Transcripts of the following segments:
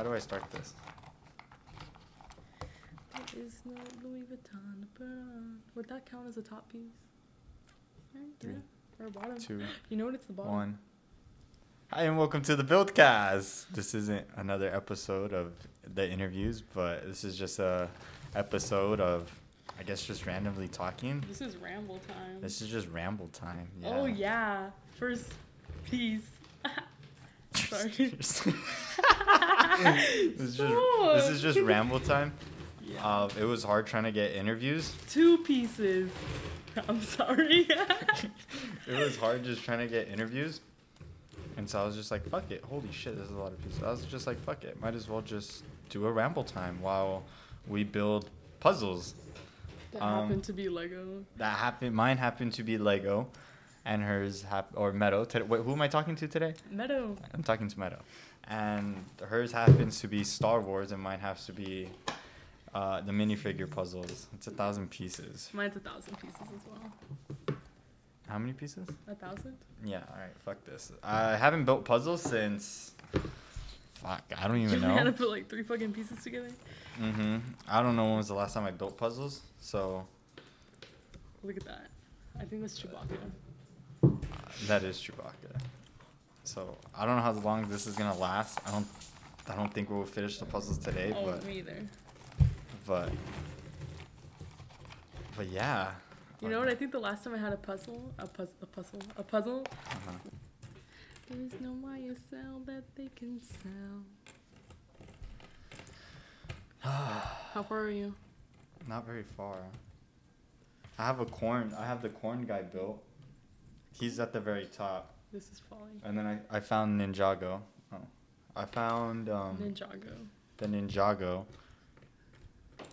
How do I start this? There is no Louis Vuitton to put on. Would that count as a top piece? Right? Three. Or a bottom. Two, You know what? It's the bottom. one. Hi and welcome to the Buildcast. This isn't another episode of the interviews, but this is just a episode of, I guess, just randomly talking. This is ramble time. This is just ramble time. Yeah. Oh yeah. First piece. Sorry. this, is just, this is just ramble time. yeah. Uh, it was hard trying to get interviews. Two pieces. I'm sorry. it was hard just trying to get interviews. And so I was just like, fuck it. Holy shit, this is a lot of pieces. I was just like, fuck it. Might as well just do a ramble time while we build puzzles. that Um, happened to be Lego. That happened. Mine happened to be Lego, and hers hap- or Meadow. Today, wait, who am I talking to today? Meadow. I'm talking to Meadow, and hers happens to be Star Wars, and mine has to be uh, the minifigure puzzles. It's a thousand pieces. Mine's a thousand pieces as well. How many pieces? A thousand? Yeah. All right. Fuck this. I haven't built puzzles since. Fuck. I don't even we had to put like three fucking pieces together. Mm-hmm. I don't know when was the last time I built puzzles. So Look at that. I think that's Chewbacca. uh, that is Chewbacca. So I don't know how long this is gonna last. I don't. I don't think we'll finish the puzzles today, oh, but me either. but but yeah. You know what? I think the last time I had a puzzle, a puzzle, a puzzle, a puzzle. Uh-huh. There's no YSL that they can sell. How far are you? Not very far. I have a corn. I have the corn guy built. He's at the very top, This is falling. and then I, I found Ninjago. Oh, I found um Ninjago. the Ninjago.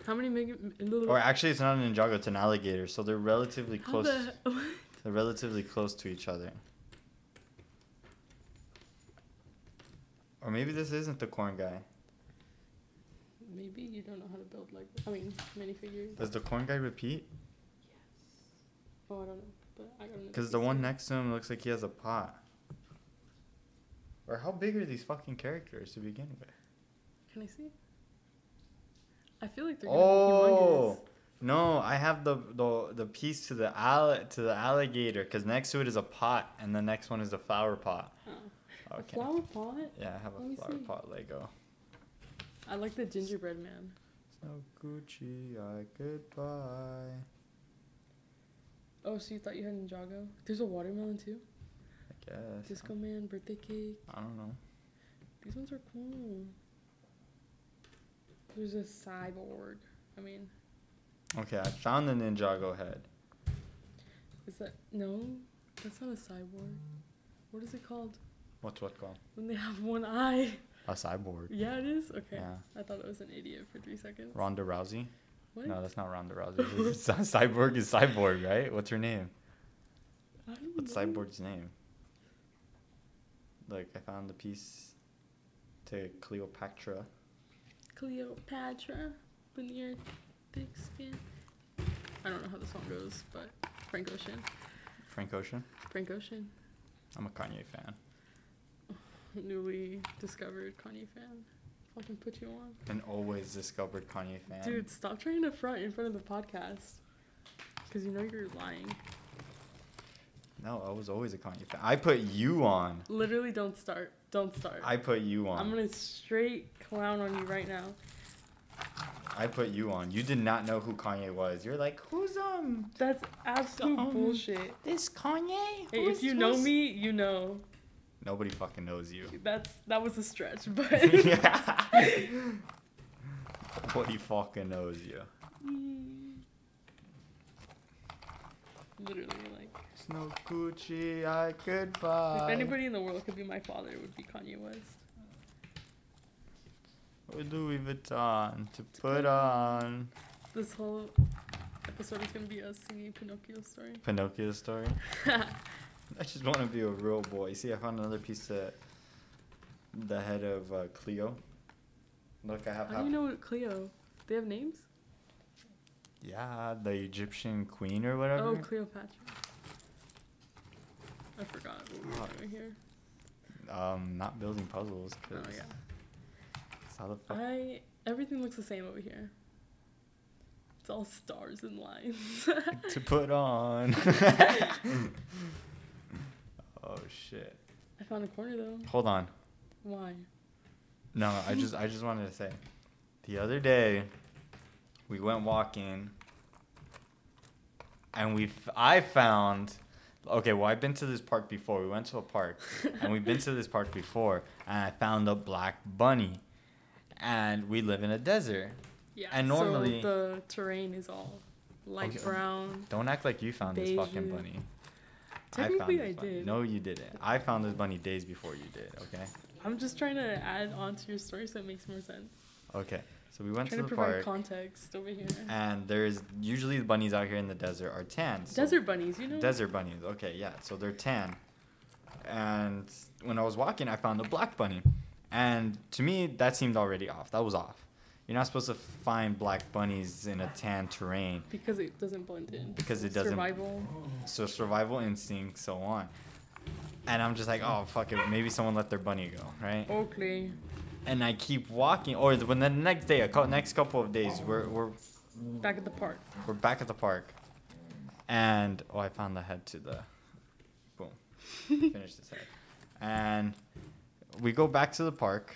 How many mega? Little, Or actually, it's not a Ninjago. It's an alligator. So they're relatively how close. the? They're relatively close to each other. Or maybe this isn't the corn guy. Maybe you don't know how to build like. I mean, minifigures. Does the corn guy repeat? Yes. Oh, I don't know, but I don't know. Because the one next to him looks like he has a pot. Or how big are these fucking characters to begin with? Can I see? I feel like they're gonna Oh be no! I have the the the piece to the all to the alligator because next to it is a pot, and the next one is the flower pot. humongous. Oh. A flower pot. Yeah, I have Let a flower pot Lego. I like the gingerbread man. No Gucci, I goodbye. Oh, so you thought you had Ninjago? There's a watermelon too. I guess. Disco man, birthday cake. I don't know. These ones are cool. There's a cyborg. I mean, Okay, I found the Ninjago head. is that no? That's not a cyborg. What is it called? What's what called? When they have one eye. A cyborg. Yeah, it is. Okay. Yeah. I thought I was an idiot for three seconds. Ronda Rousey? What? No, that's not Ronda Rousey. Cyborg is Cyborg, right? What's her name? What's know. Cyborg's name? Like I found the piece to Cleopatra. Cleopatra, veneer, thick skin. I don't know how the song goes, but Frank Ocean. Frank Ocean. Frank Ocean, I'm a Kanye fan. newly discovered Kanye fan. Fucking put you on. An always discovered Kanye fan. Dude, stop trying to front in front of the podcast. Because you know you're lying. No, I was always a Kanye fan. I put you on. Literally, don't start. Don't start. I put you on. I'm gonna straight clown on you right now. I put you on. You did not know who Kanye was. You're like, who's um That's absolute Um, bullshit. this Kanye? Hey, if you know me, you know. Nobody fucking knows you. That's that was a stretch, but yeah. Nobody fucking knows you. literally like It's no Gucci, I could buy. if anybody in the world could be my father, it would be Kanye West. What we do with Louis Vuitton to put on. This whole episode is gonna be us singing Pinocchio story. Pinocchio story. I just want to be a real boy. See, I found another piece of the head of uh, Cleo. Look, I have. How do you know Cleo? They have names? Yeah, the Egyptian queen or whatever. Oh, Cleopatra. I forgot what we were doing here. um, not building puzzles. Oh 'cause yeah. How the fuck? I everything looks the same over here. It's all stars and lines. to put on. oh shit. I found a corner though. Hold on. Why? No, I just I just wanted to say, the other day, we went walking, and we f- I found, okay, well I've been to this park before. We went to a park, and we've been to this park before, and I found a black bunny, and we live in a desert. Yeah. And normally- so the terrain is all light Okay. brown. Don't act like you found this fucking bunny. Technically, this I bunny. did. No, you didn't. I found this bunny days before you did. Okay. I'm just trying to add on to your story so it makes more sense. Okay. So we went to to the provide park, context over here. and there's usually the bunnies out here in the desert are tan. so- Desert bunnies, you know. Desert bunnies. Okay, yeah. So they're tan. And when I was walking, I found a black bunny. And to me, that seemed already off. That was off. You're not supposed to find black bunnies in a tan terrain Because it doesn't blend in. because it doesn't. Survival. So survival instinct, so on. And I'm just like, oh fuck it, maybe someone let their bunny go, right? Okay. And I keep walking, or the- when the next day, a cou- next couple of days, we're we're Back at the park. we're back at the park, and oh, I found the head to the, boom, finish this head, and we go back to the park.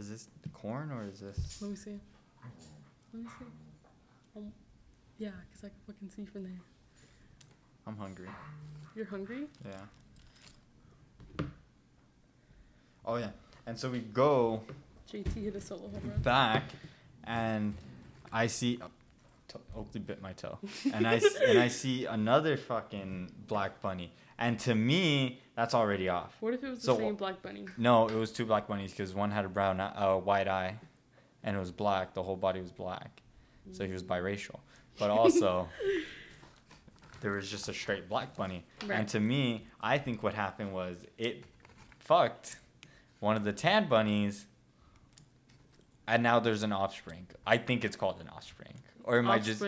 Is this corn or is this? Let me see. Let me see. Um, yeah, because I can fucking see from there. I'm hungry. You're hungry? Yeah. Oh yeah, and so we go JT hit a solo home run. back, and I see. Oh, Oakley bit my toe, and I s- and I see another fucking black bunny, and to me that's already off. What if it was the same black bunny? No, it was two black bunnies because one had a brown, uh, white eye, and it was black. The whole body was black, so he was biracial. But also, there was just a straight black bunny. Right. And to me, I think what happened was it fucked one of the tan bunnies, and now there's an offspring. I think it's called an offspring, or am I just?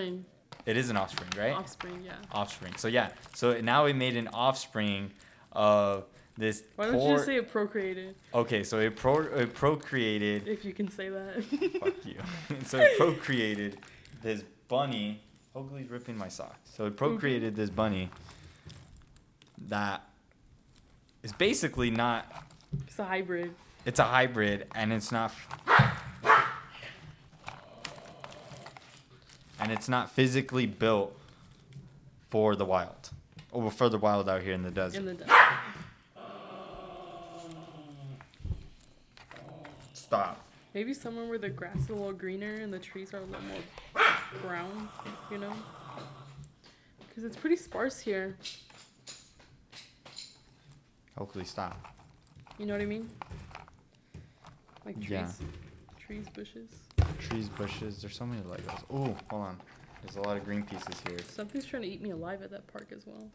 It is an offspring, right? Offspring, yeah. offspring. So yeah, so now it made an offspring of this. Why don't you just say it procreated? Okay, so it, pro- it procreated. If you can say that. fuck you. so it procreated this bunny. Oakley's ripping my socks. So it procreated this bunny that is basically not. It's a hybrid. It's a hybrid, and it's not. And it's not physically built for the wild, oh, or for the wild out here in the desert. In the desert. Stop. Maybe somewhere where the grass is a little greener and the trees are a little more brown, you know? Because it's pretty sparse here. Hopefully, stop. You know what I mean? Like trees. Yeah. Trees, bushes. Trees, bushes. There's so many Legos. Oh, hold on. There's a lot of green pieces here. Something's trying to eat me alive at that park as well.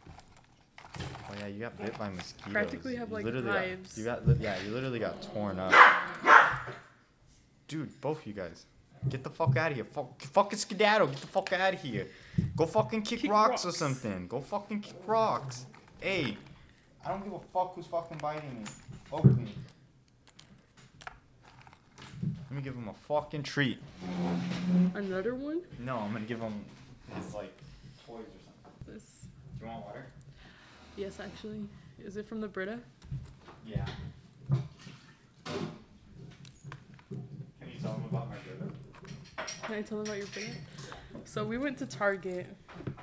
Oh yeah, you got bit by mosquitoes. Practically have, You like, literally hives. Got, you got, li- yeah, you literally got torn up. Dude, both you guys, get the fuck out of here. Fuck, fucking skedaddle. Get the fuck out of here. Go fucking kick, Kick rocks, or something. Go fucking kick rocks. Hey, I don't give a fuck who's fucking biting me. Oakley. Me give him a fucking treat. Another one? No, I'm gonna give him his like toys or something. This. Do you want water? Yes, actually. Is it from the Brita? Yeah. Can you tell him about my brother? Can I tell them about your Brita? So we went to Target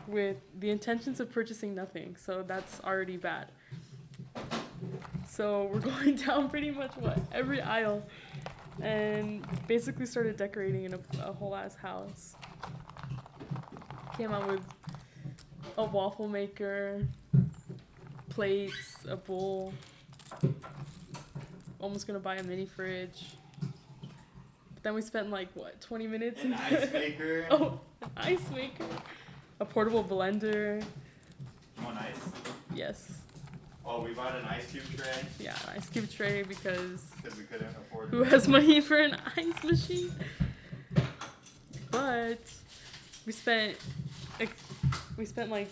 with the intentions of purchasing nothing, so that's already bad. So we're going down pretty much what every aisle, and basically started decorating in a, a whole ass house. Came out with a waffle maker, plates, a bowl. Almost gonna buy a mini fridge. But then we spent like what 20 minutes An in ice maker. Oh, an ice maker. A portable blender. Want ice? Yes. Oh, we bought an ice cube tray Yeah, an ice cube tray because because we couldn't afford. who has money for an ice machine? But we spent ex- we spent like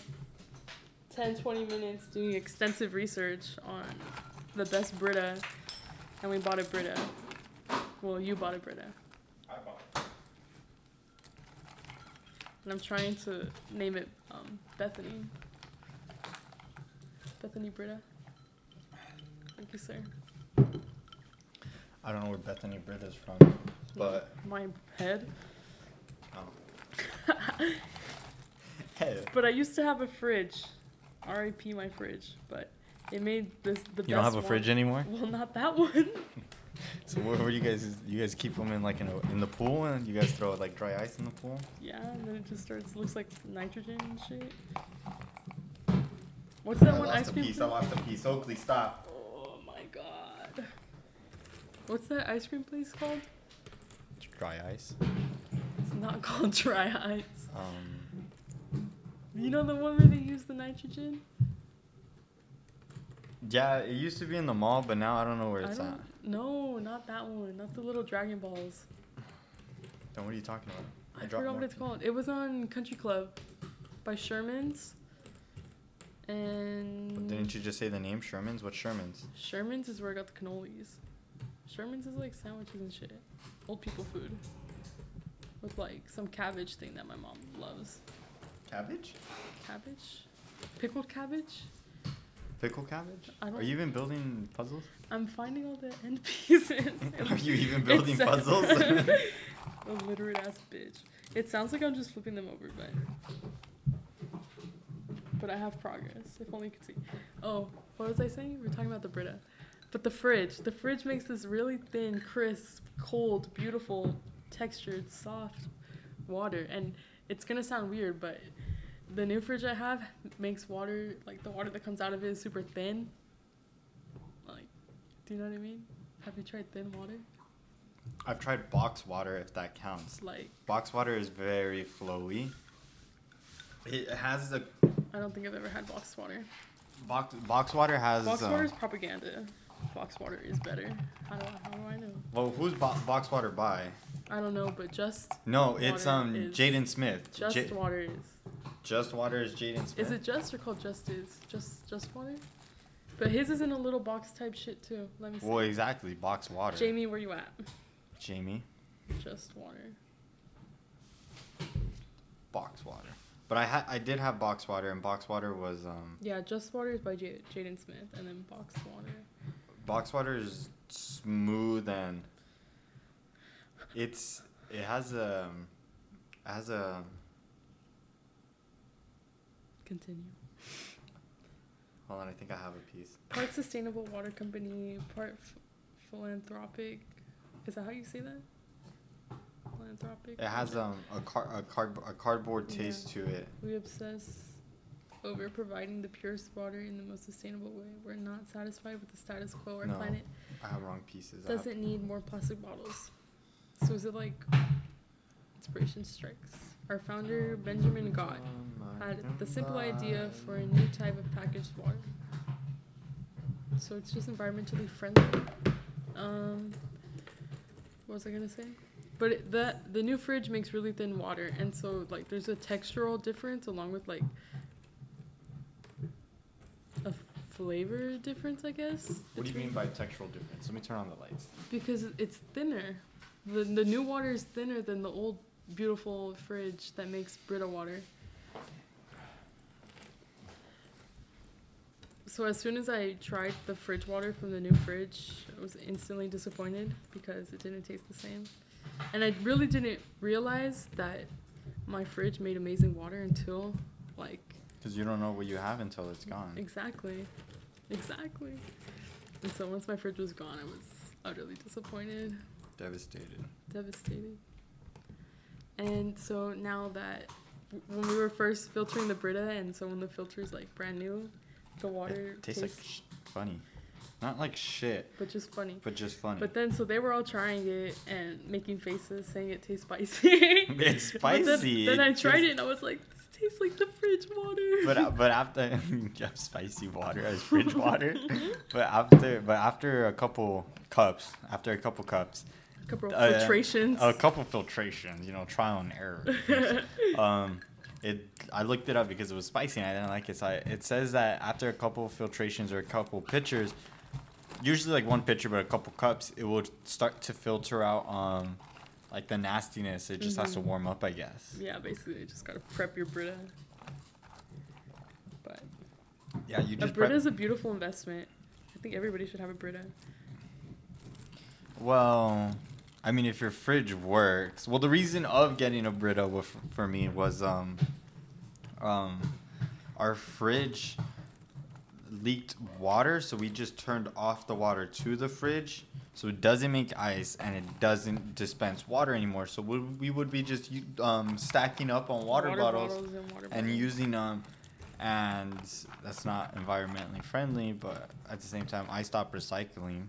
10 20 minutes doing extensive research on the best Brita and we bought a Brita. Well, you bought a Brita, I bought. and I'm trying to name it um, Bethany. Bethany Brita. Thank you, sir. I don't know where Bethany Brit is from, but My head. oh. hey, But I used to have a fridge. R.I.P. my fridge. But it made this the best. you don't have a one. fridge anymore. Well, not that one. So where, where you guys? You guys keep them in like in, a, in the pool, and you guys throw like dry ice in the pool. yeah, and then it just starts looks like nitrogen and shit. What's that I one lost ice a cream? piece. I lost a piece. Oakley, stop. Oh my god. What's that ice cream place called? Dry ice. It's not called dry ice. Um. You know the one where they use the nitrogen? Yeah, it used to be in the mall, but now I don't know where it's at. No, not that one. Not the little Dragon Balls. Then what are you talking about? I dropped forgot what it's called. It was on Country Club by Sherman's. And Didn't you just say the name Sherman's? What Sherman's? Sherman's is where I got the cannolis. Sherman's is like sandwiches and shit. Old people food. With like some cabbage thing that my mom loves. Cabbage? Cabbage? Pickled cabbage? Pickle cabbage? Are you even building puzzles? I'm finding all the end pieces. Are you even building puzzles? A literate ass bitch. It sounds like I'm just flipping them over, but but I have progress. If only you could see. Oh, what was I saying? We are talking about the Brita. But the fridge, the fridge makes this really thin, crisp, cold, beautiful, textured, soft water, and it's gonna sound weird, but the new fridge I have makes water like the water that comes out of it is super thin. Like, do you know what I mean? Have you tried thin water? I've tried box water, if that counts. Like Box water is very flowy. It has a I don't think I've ever had box water. box. Box water has. Box um, water is propaganda. Box water is better. How do I, how do I know? Well, who's bo- box water by? I don't know, but just No, it's um Jaden Smith. just Ja- water is. just water is Jaden Smith. Is it just or called just is? Just just water? But his is in a little box type shit too. Let me see. Well, exactly. Box water. Jamie, where you at? Jamie. Just water. Box water. But I had I did have box water, and box water was um Yeah, just water is by J- Jaden Smith, and then box water. box water is smooth and it's it has a it has a Continue. hold on I think I have a piece. Part sustainable water company, part f- philanthropic. Is that how you say that? Philanthropic. It has um a car a card a cardboard Yeah. taste to it. We obsess over providing the purest water in the most sustainable way. We're not satisfied with the status quo. Our No, planet I have wrong pieces. Doesn't need more plastic bottles. So is it like inspiration strikes? Our founder Benjamin Gott had the simple idea for a new type of packaged water. So it's just environmentally friendly. Um, what was I gonna say? But it, that the new fridge makes really thin water, and so like there's a textural difference along with like a flavor difference, I guess. What do you mean by textural difference? Let me turn on the lights. Because it's thinner. The the new water is thinner than the old beautiful fridge that makes Brita water. So as soon as I tried the fridge water from the new fridge, I was instantly disappointed because it didn't taste the same. And I really didn't realize that my fridge made amazing water until like Because you don't know what you have until it's gone. Exactly. Exactly. And so once my fridge was gone, I was utterly disappointed, Devastated. devastated. And so now that when we were first filtering the Brita, and so when the filter's like brand new, the water It tastes tastes, like sh- funny. Not like shit, but just funny. but just funny. But then, so they were all trying it and making faces, saying it tastes spicy. it's But then- spicy. then, I tried it and I was like, this tastes like the fridge water. but uh, but after spicy water as fridge water, but after but after a couple cups, after a couple cups, a couple of uh, filtrations. a couple filtrations, you know, trial and error. um, it I looked it up because it was spicy and I didn't like it. So I, it says that after a couple filtrations or a couple pitchers, usually like one pitcher, but a couple cups, it will start to filter out um like the nastiness. It just has to Mhm. warm up, I guess. Yeah, basically, you just gotta prep your Brita. But Yeah, you just. a Brita is a beautiful investment. I think everybody should have a Brita. Well, I mean, if your fridge works. Well, the reason of getting a Brita for me was um, um, our fridge leaked water, so we just turned off the water to the fridge, so it doesn't make ice and it doesn't dispense water anymore. So we, we would be just um, stacking up on water, bottles, and, water and using them, and that's not environmentally friendly but at the same time i stopped recycling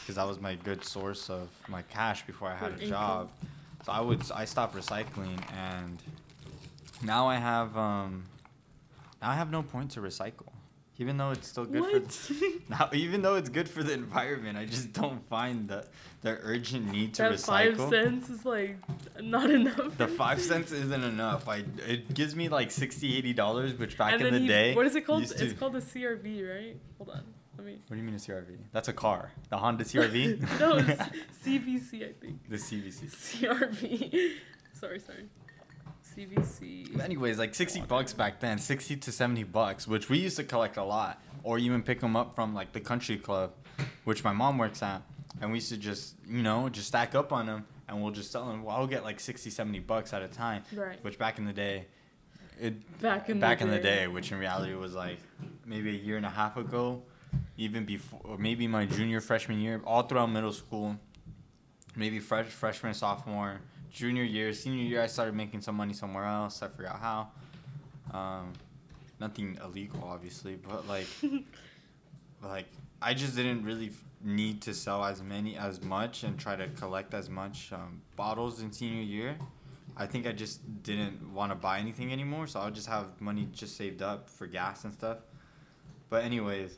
because that was my good source of my cash before i had a job. So i would i stopped recycling and now i have um now i have no point to recycle even though it's still good What? for now even though it's good for the environment i just don't find the the urgent need to that recycle five cents is like not enough. the five cents isn't enough. I it gives me like 60 80 dollars, which back and in the you- day. What is it called? It's to- called a CRV, right? Hold on. Let me. What do you mean a CRV? That's a car. The Honda CRV. no, it's CVC, I think. the CVC. CRV. sorry, sorry. CVC. Anyways, like 60 bucks back then, 60 to 70 bucks, which we used to collect a lot, or even pick them up from like the country club, which my mom works at, and we used to just you know just stack up on them, and we'll just sell them. Well, I'll get like 60, 70 bucks at a time, Right. which back in the day, it Back in back the in the day. day, which in reality was like maybe a year and a half ago, even before, maybe my junior freshman year, all throughout middle school, maybe fresh freshman sophomore, junior year, senior year, I started making some money somewhere else. I forgot how. Um, nothing illegal, obviously, but like, like I just didn't really need to sell as many as much and try to collect as much um, bottles in senior year. I think I just didn't want to buy anything anymore, so I'll just have money just saved up for gas and stuff. But anyways,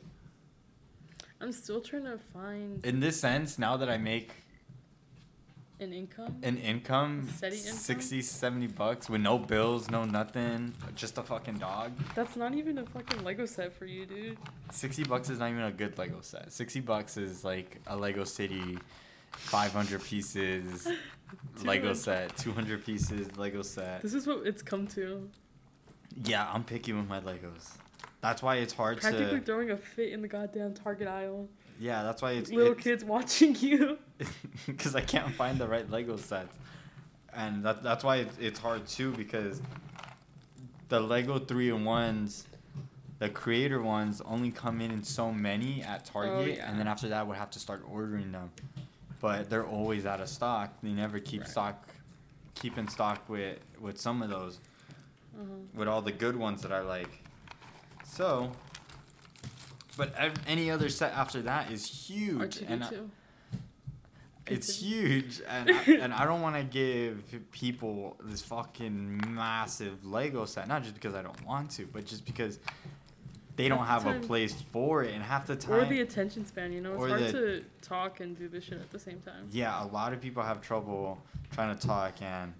I'm still trying to find in this sense, now that I make an income. an income, Steady income? 60, 70 bucks with no bills, no nothing, just a fucking dog. That's not even a fucking Lego set for you, dude. 60 bucks is not even a good Lego set. 60 bucks is like a Lego City 500 pieces Lego set, 200 pieces Lego set. This is what it's come to. Yeah, I'm picky with my Legos. That's why it's hard Practically to. Practically throwing a fit in the goddamn Target aisle. Yeah, that's why it's Little it's, kids watching you. because I can't find the right Lego sets, and that that's why it's, it's hard too because the Lego three in ones, the creator ones only come in in so many at Target, Oh, yeah. and then after that we'd have to start ordering them, but they're always out of stock. They never keep Right. stock, keep in stock with with some of those, Uh-huh. with all the good ones that I like. So. But any other set after that is huge, and I- R2D2. it's huge, and I, and I don't want to give people this fucking massive Lego set. Not just because I don't want to, but just because they don't have the a place for it, and half the time, Or the attention span, you know? It's hard the- to talk and do this shit at the same time. yeah, a lot of people have trouble trying to talk and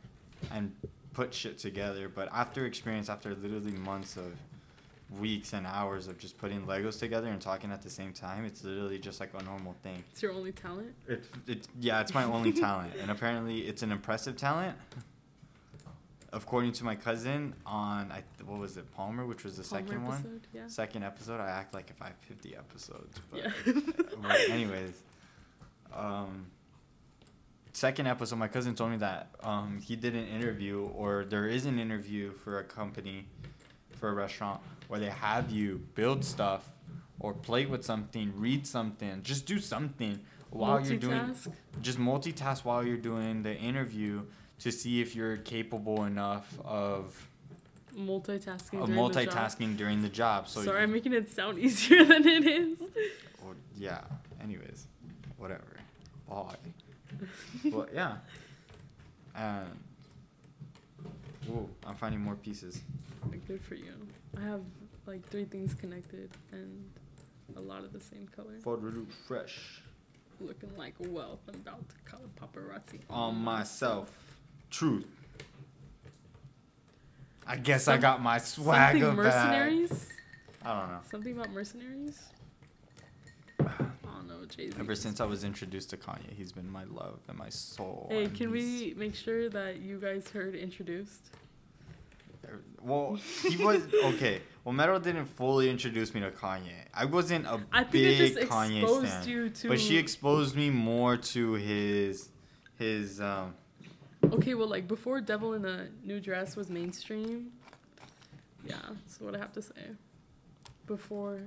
and put shit together. But after experience, after literally months of weeks and hours of just putting Legos together and talking at the same time, it's literally just like a normal thing. It's your only talent. It's it's yeah, it's my only talent, and apparently it's an impressive talent. According to my cousin on I what was it Palmer, which was the Palmer second one, episode, Yeah. second episode. I act like if I have fifty episodes, but, Yeah. but anyways, um, second episode, my cousin told me that um he did an interview or there is an interview for a company, for a restaurant where they have you build stuff or play with something, read something, just do something while you're doing just multitask while you're doing the interview to see if you're capable enough of, multitasking. of during the job. multitasking during the job. So Sorry, I'm making it sound easier than it is. or, yeah. Anyways, whatever. Bye. but yeah. And ooh, I'm finding more pieces. Good for you. I have like three things connected and a lot of the same color. Photo fresh Looking like wealth. I'm about to call it paparazzi. on myself. Truth. I guess I got my swagger Something back. mercenaries? I don't know. Something about mercenaries? I don't know, Jay Z. Ever since I was introduced to Kanye, he's been my love and my soul. Hey, can we make sure that you guys heard introduced? Well, he was okay. Well, Meadow didn't fully introduce me to Kanye. I wasn't a I big Kanye exposed stan, you to. but she exposed me more to his his um. Okay, well, like before Devil in a New Dress was mainstream. Yeah, that's what I have to say. Before,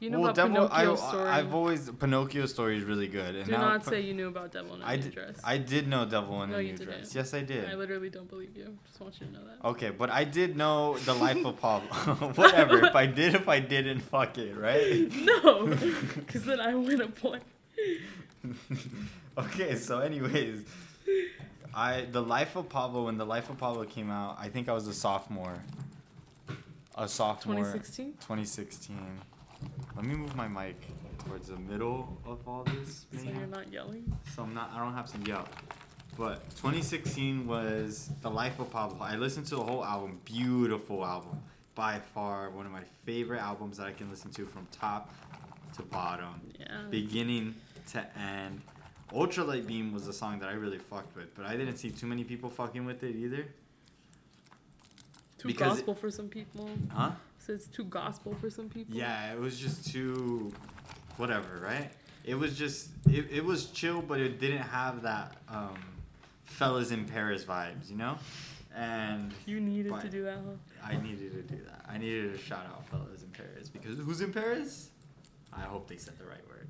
you know well, about Devil, Pinocchio I, story. I've always Pinocchio story is really good, and Do now not say you knew about Devil in a I New did. Dress. I did know Devil in No, a New didn't. Dress. Yes, I did. I literally don't believe you. Just want you to know that. Okay, but I did know the life of Pablo. Whatever. if I did, if I didn't, fuck it, right? No, because then I win a point. okay, so anyways, I the life of Pablo when the life of Pablo came out, I think I was a sophomore. A sophomore. 2016. 2016. Let me move my mic towards the middle of all this. So mayhem. you're not yelling. So I'm not. I don't have to yell. But 2016 was the life of Pablo. I listened to the whole album. Beautiful album. By far one of my favorite albums that I can listen to from top to bottom, Yeah. beginning to end. Ultralight Beam was a song that I really fucked with, but I didn't see too many people fucking with it either. Too because it- gospel for some people. Huh? So it's too gospel for some people. Yeah, it was just too, whatever, right? It was just, it, it was chill, but it didn't have that um, fellas in Paris vibes, you know? And You needed to do that, huh? I needed to do that. I needed to shout out fellas in Paris because who's in Paris? I hope they said the right word.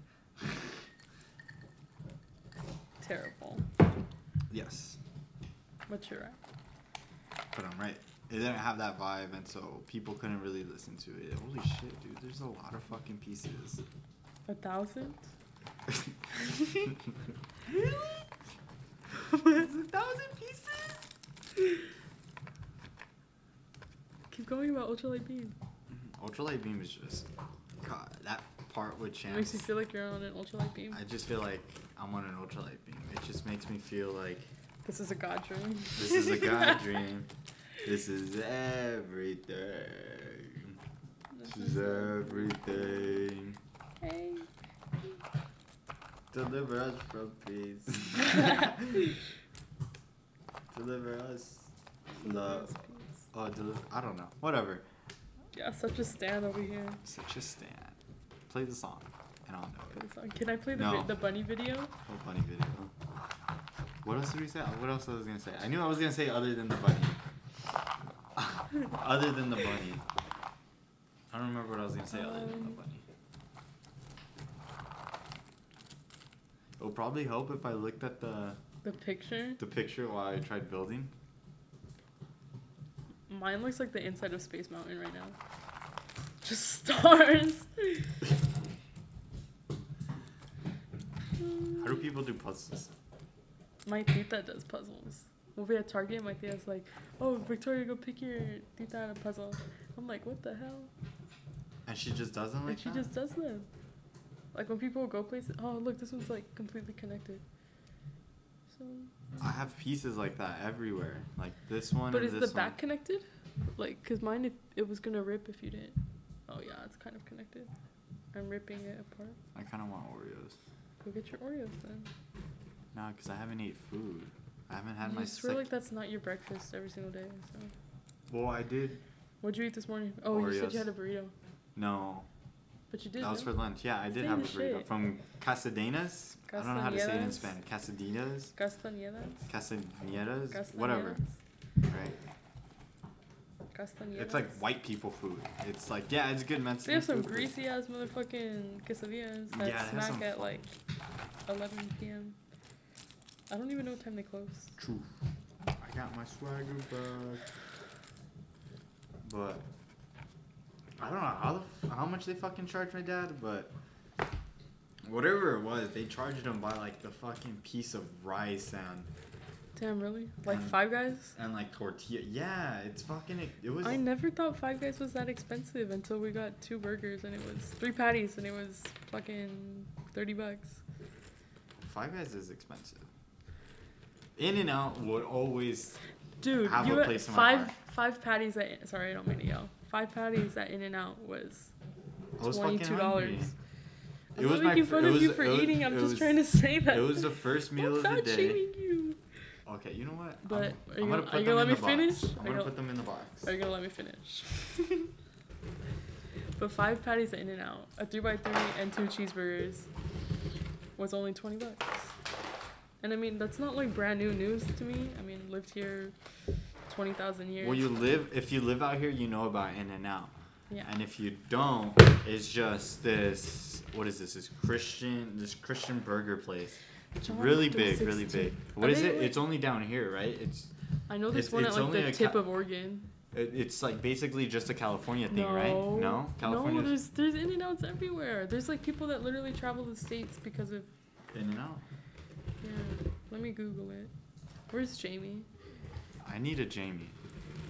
Terrible. yes, But you're right. but I'm right. It didn't have that vibe, and so people couldn't really listen to it. Holy shit, dude! There's a lot of fucking pieces. A thousand? really? It's a thousand pieces. Keep going about ultralight beam. Mm-hmm. Ultralight beam is just God. That part with It makes you feel like you're on an ultralight beam. I just feel like I'm on an ultralight beam. It just makes me feel like This is a god dream. this is a god dream. This is everything. This is everything. Hey. Deliver us from peace. Deliver us love. Oh, deliver. I don't know. Whatever. Yeah, such a stand over here. Such a stand. Play the song, and I'll know Play it. song. Can I play the, No. vi- the bunny video? Oh, bunny video. What else did we say? What else I was gonna say? I knew I was gonna say other than the bunny. Other than the bunny. I don't remember what I was gonna say other than the bunny. It will probably help if I looked at the The picture? the picture while I tried building. Mine looks like the inside of Space Mountain right now. Just stars. How do people do puzzles? My tita does puzzles. We'll be at Target. My tita's like, "Oh, Victoria, go pick your tita out a puzzle." I'm like, "What the hell?" And she just doesn't like And she that? just does them. Like when people go places. Oh, look, this one's like completely connected. So, I have pieces like that everywhere. Like this one but is the back one. connected? Like, cause mine, if it was gonna rip if you didn't. Oh yeah, it's kind of connected. I'm ripping it apart. I kind of want Oreos. Go get your Oreos then. Nah, because I haven't ate food. I haven't had you my swear sec- like that's not your breakfast every single day. So, Well, I did. what'd you eat this morning? Oh, you said you had a burrito, No, but you did. that was for lunch. Yeah, I did have a burrito shit. from Casadenas. I don't know how to say it in Spanish. Casadenas, Castañedas. Castañedas, Castañedas. whatever. Right. Castañedas. It's like white people food. It's like yeah, it's good Mexican They have some food, but- greasy ass motherfucking quesadillas that Yeah, smack at like 11 p.m. I don't even know what time they close. True. I got my swagger back. But I don't know how the, how much they fucking charged my dad, but whatever it was, they charged him by like the fucking piece of rice and Damn, really? Like Mm. Five Guys? and like tortilla. Yeah, it's fucking. It was. I never thought Five Guys was that expensive until we got two burgers and it was three patties and it was fucking 30 bucks. Five Guys is expensive. In and Out would always. Dude, Have you a place in my five heart. five patties at sorry, I don't mean to yell. Five patties at In and Out was twenty two dollars. I'm It was not my making fun it of you for was- eating. I'm just was- trying to say that. It was the first meal of the day. you. Okay, you know what? But I'm, are you I'm gonna- are you gonna let me finish? I'm gonna gonna- put them in the box. Are you gonna let me finish? but five patties at in and out, a three by three, and two cheeseburgers was only twenty bucks. And I mean that's not like brand new news to me. I mean lived here twenty thousand years. Well, you live if you live out here, you know about In and Out. yeah. And if you don't, it's just this. What is this? This Christian, this Christian burger place. John really big, really big. What Are is it? like- It's only down here, right? It's I know it's- one at like the tip ca- of Oregon. it, it's like basically just a California thing, no, right? No, California. No, there's there's in and outs everywhere. There's like people that literally travel the states because of In and Out. Yeah. Let me Google it. Where's Jamie? I need a Jamie.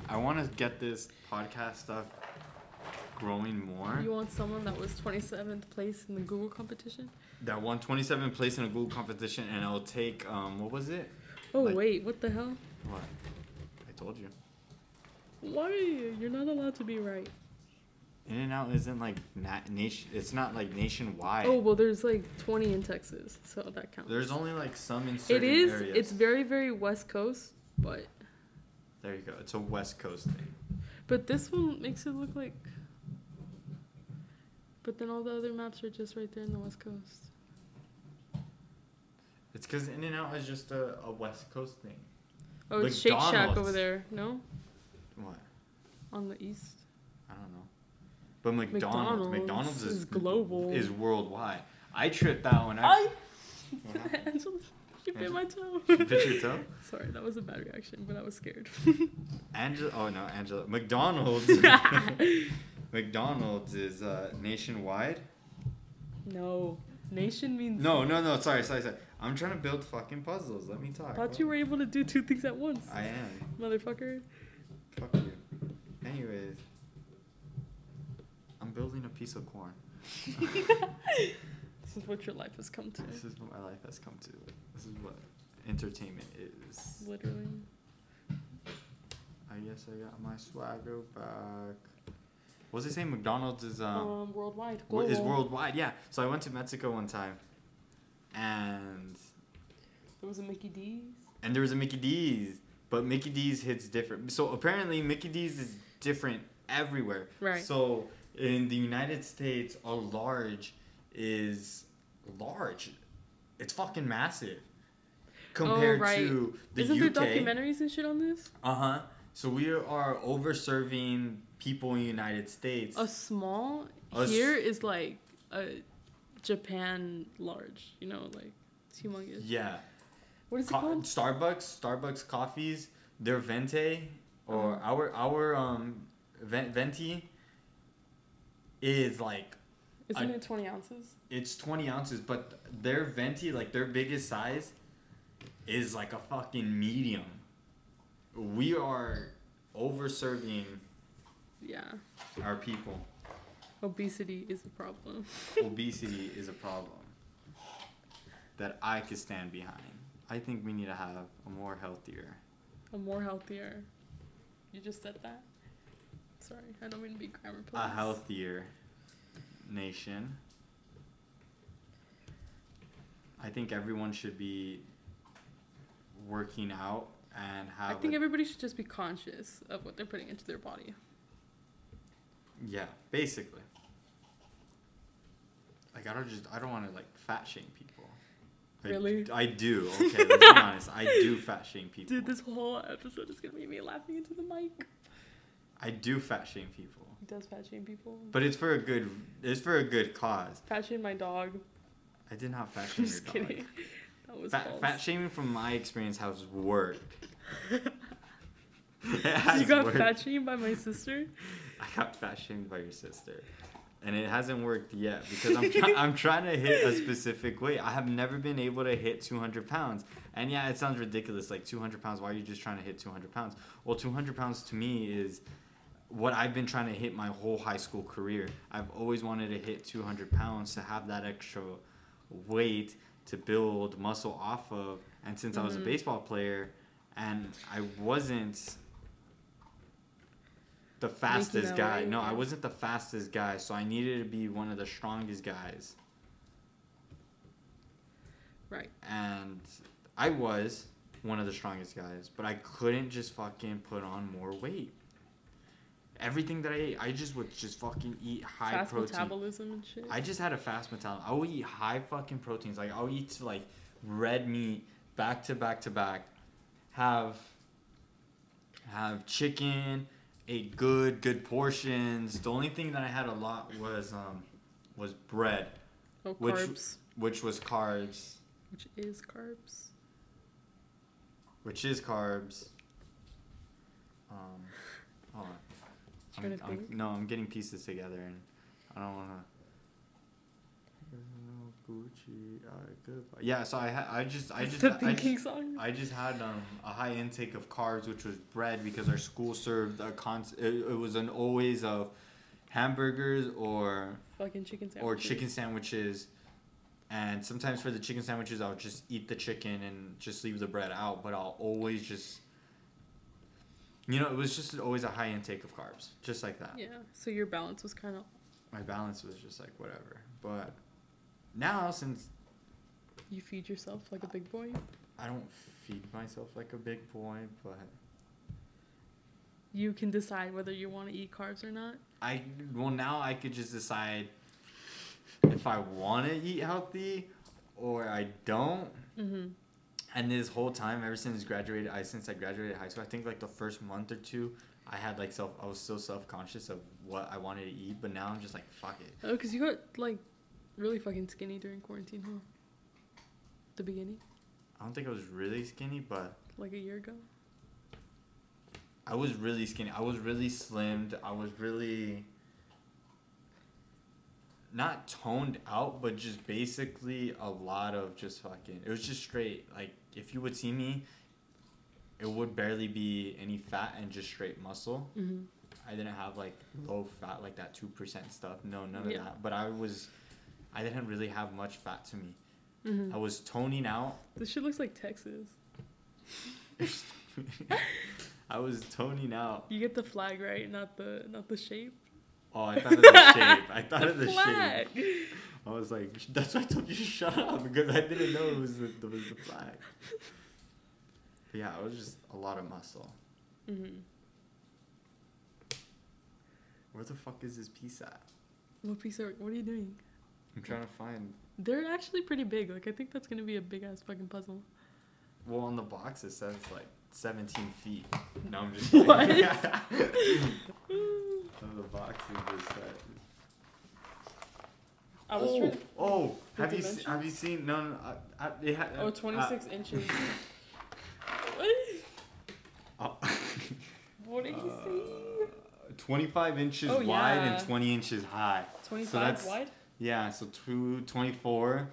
I want to get this podcast stuff growing more. You want someone that was 27th place in the Google competition? That won 27th place in a Google competition, and it'll take um, what was it? Oh Like- wait, what the hell? What? I told you. Why? You're not allowed to be right. In and Out isn't like na- nation. It's not like nationwide. Oh well, there's like 20 in Texas, so that counts. There's only like some in it certain is. areas. It's It's very very West Coast, but There you go. It's a West Coast thing. but this one makes it look like. But then all the other maps are just right there in the West Coast. It's because In and Out is just a, a West Coast thing. Oh, it's Shake Shack McDonald's. over there. No, What? on the east. I don't know. But McDonald's, McDonald's McDonald's is, is global. Is worldwide. I tripped out when I. I. Angela, she bit my toe. You bit your toe? Sorry, that was a bad reaction, but I was scared. Angela. Oh no, Angela. McDonald's. McDonald's is uh, nationwide. no, nation means. No, no, no. Sorry, sorry, sorry. I'm trying to build fucking puzzles. Let me talk. I thought you were able to do two things at once, I am. motherfucker. Fuck you. Anyways, I'm building a piece of corn. This is what your life has come to. This is what my life has come to. This is what entertainment is. Literally. I guess I got my swagger back. What's he saying? McDonald's is um Um, worldwide. wo- is worldwide. Yeah. So I went to Mexico one time, and There was a Mickey D's. and there was a Mickey D's, but Mickey D's hits different. So apparently Mickey D's is different everywhere. Right. So in the United States, a large is large. It's fucking massive. Compared oh, right. to the Isn't UK. there documentaries and shit on this? Uh huh. So we are over serving people in the United States. A small A s- here is like a Japan large. You know, like it's humongous. yeah. What is it called? Starbucks, Starbucks coffees, their venti or Uh-huh. our our um ven- venti is like Isn't I- it 20 ounces? it's 20 ounces, but their venti, like their biggest size, is like a fucking medium. We are over serving Yeah. our people. Obesity is a problem. Obesity is a problem that I could stand behind. I think we need to have a more healthier. A more healthier. You just said that. Sorry, I don't mean to be grammar police. a healthier nation. I think everyone should be working out and have. I think a- everybody should just be conscious of what they're putting into their body. yeah, basically. Like I don't just I don't want to like fat shame people. I- Really? I, do. Okay, let's be honest. I do fat shame people. Dude, this whole episode is gonna be me laughing into the mic. I do fat shame people, He does fat shame people. but it's for a good. It's for a good cause. Fat shame my dog. I did not fat shame your just dog. kidding. That was Fat, fat shaming from my experience has worked. It you got worked. fat shamed by my sister? I got fat shamed by your sister, and it hasn't worked yet because I'm try- I'm trying to hit a specific weight. I have never been able to hit 200 pounds, and yeah, it sounds ridiculous. Like 200 pounds. Why are you just trying to hit 200 pounds? Well, 200 pounds to me is what I've been trying to hit my whole high school career. I've always wanted to hit 200 pounds to have that extra weight to build muscle off of. And since I was a Mhm. baseball player and I wasn't the fastest guy, no, I wasn't the fastest guy, so I needed to be one of the strongest guys Right. And I was one of the strongest guys, but I couldn't just fucking put on more weight. Everything that I ate, I just would just fucking eat high Fast protein. metabolism and shit. I just had a fast metabolism. I would eat high fucking proteins. Like I'll eat like red meat back to back to back. Have have chicken, ate good good portions. The only thing that I had a lot was um was bread, oh, which- carbs, which was carbs, which is carbs. which is carbs. Um. Trying I'm, to I'm- no, I'm getting pieces together, and I don't wanna. Gucci, alright, goodbye. Yeah, so I ha- I just I just I just. I just had um, a high intake of carbs, which was bread, because our school served a con. It, it was an always of hamburgers or Fucking chicken sandwich. or chicken sandwiches, and sometimes for the chicken sandwiches, I'll just eat the chicken and just leave the bread out. But I'll always just, you know, it was just always a high intake of carbs, just like that. Yeah. So your balance was kind of. My balance was just like whatever. But now, since You feed yourself like a big boy. I don't feed myself like a big boy, but You can decide whether you want to eat carbs or not. I well now I could just decide if I want to eat healthy or I don't. Mm-hmm. And this whole time, ever since graduated, I since I graduated high school, I think like the first month or two, I had like self, I was so self conscious of what I wanted to eat. But now I'm just like, fuck it. Oh, because you got like really fucking skinny during quarantine, huh? The beginning, I don't think I was really skinny, but like a year ago. I was really skinny. I was really slimmed. I was really not toned out, but just basically a lot of just fucking. It was just straight. Like if you would see me, it would barely be any fat and just straight muscle. Mm-hmm. I didn't have like low fat like that two percent stuff. No, none of Yeah. that. But I was, I didn't really have much fat to me. Mm-hmm. I was toning out. This shit looks like Texas. I was toning out. You get the flag right, not the not the shape. Oh, I thought of the shape. I thought The of the flag. shape. I was like, that's why I told you to shut up because I didn't know it was the, it was the flag. But yeah, it was just a lot of muscle. Mm-hmm. Where the fuck is this piece at? What piece are? What are you doing? I'm trying to find. They're actually pretty big. Like I think that's gonna be a big ass fucking puzzle. Well, on the box it says like 17 feet. No, I'm just Kidding. What? on the box it just said. I was oh, trying. To, oh, The have you se- have you seen? No, no, I, I, it had, oh, uh, 26 inches. what? uh, What did you see? 25 inches Oh, wide yeah. and 20 inches high. 25 that's- wide. Yeah, so two, 24,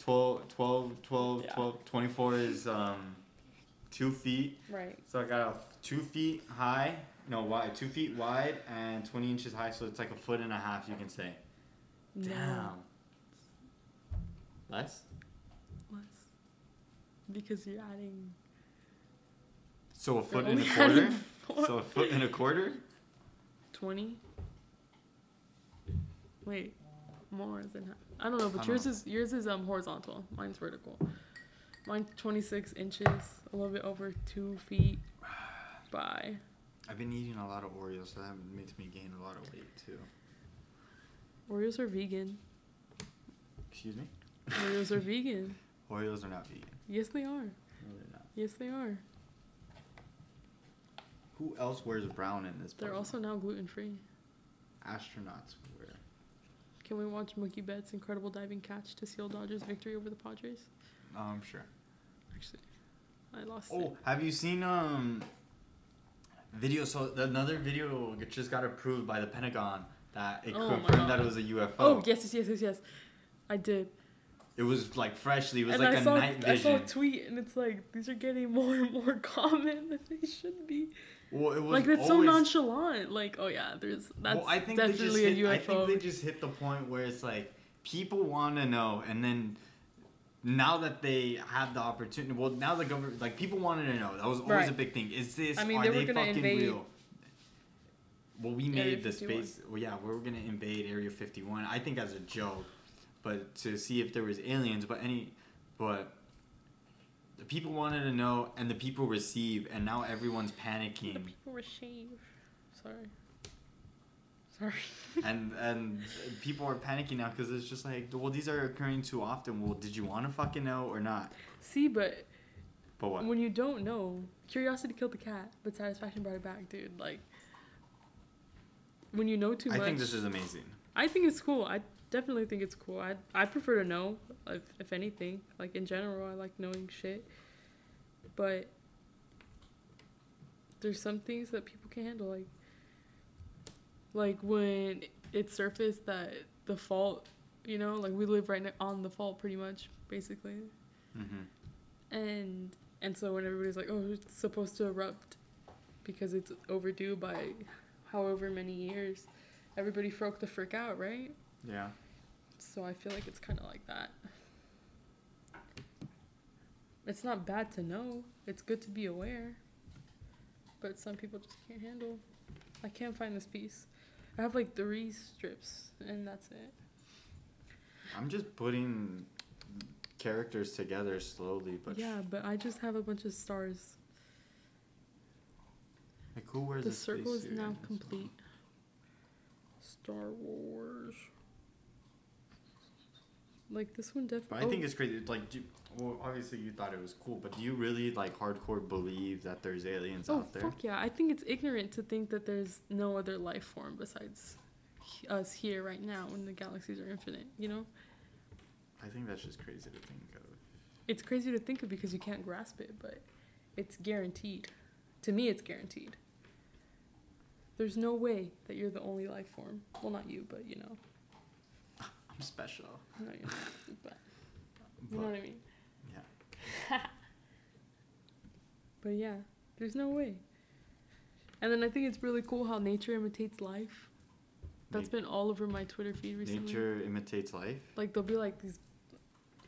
12, 12, 12, Yeah. 12, 24 is um, two feet. Right. So I got a two feet high, no, wide, two feet wide and 20 inches high, so it's like a foot and a half, you can say. No. Damn. Less? Less. Because you're adding. So a foot and a quarter? So a foot and a quarter? 20. Wait, more than half. I don't know, but I yours don't is yours is um horizontal. Mine's vertical. Mine's 26 inches, a little bit over two feet by. I've been eating a lot of Oreos, so that makes me gain a lot of weight too. Oreos are vegan. Excuse me? Oreos are vegan. Oreos are not vegan. Yes, they are. No, they're not. Yes, they are. Who else wears brown in this? They're also now gluten free. astronauts wear. Can we watch Mookie Betts' incredible diving catch to seal Dodgers' victory over the Padres? I'm sure. Actually, I lost Oh, have you seen um video? So another video just got approved by the Pentagon that it Oh confirmed that it was a UFO. Oh, yes, yes, yes, yes, yes. I did. It was like freshly. It was and like I a saw night I saw a tweet and it's like these are getting more and more common than they should be. well, it was Like it's so nonchalant. Like, oh yeah, there's that's well, I think they just definitely hit, a UFO. I think they just hit the point where it's like people want to know, and then now that they have the opportunity, well, now the government, like people wanted to know. That was always Right. a big thing. Is this? I mean, are they they fucking invade real? Well, we Area made the 51. space. Well, yeah, we were gonna invade Area 51. I think as a joke, but to see if there was aliens. But any, but the people wanted to know, and the people receive, and now everyone's panicking. The people receive. Sorry. Sorry. and and people are panicking now because it's just like, well, these are occurring too often. Well, did you want to fucking know or not? See, but But what? when you don't know, curiosity killed the cat, but satisfaction brought it back, dude. Like, when you know too I much. think this is amazing. I think it's cool. I definitely think it's cool. I I prefer to know, if, if anything. Like in general, I like knowing shit. But there's some things that people can handle, like like when it surfaced that the fault, you know, like we live right ne- on the fault, pretty much, basically, hmm and and so when everybody's like, oh, it's supposed to erupt because it's overdue by however many years, everybody broke the frick out, right? Yeah. So I feel like it's kind of like that. It's not bad to know. It's good to be aware. But some people just can't handle. I can't find this piece. I have like three strips and that's it. I'm just putting characters together slowly, but yeah, but I just have a bunch of stars. like who wears the circle is now in this one? complete. Star Wars. Like this one definitely. I think oh. it's crazy. Like, do, well, obviously you thought it was cool, but do you really like hardcore believe that there's aliens Oh out there? fuck yeah! I think it's ignorant to think that there's no other life form besides us here right now when the galaxies are infinite. You know, I think that's just crazy to think of. it's crazy to think of because you can't grasp it, but it's guaranteed. To me, it's guaranteed. There's no way that you're the only life form. Well, not you, but you know, I'm special. no, you're not, but you know what I mean. yeah. But yeah, there's no way. And then I think it's really cool how nature imitates life. That's Na- been all over my Twitter feed recently. Nature imitates life. Like there'll be like these,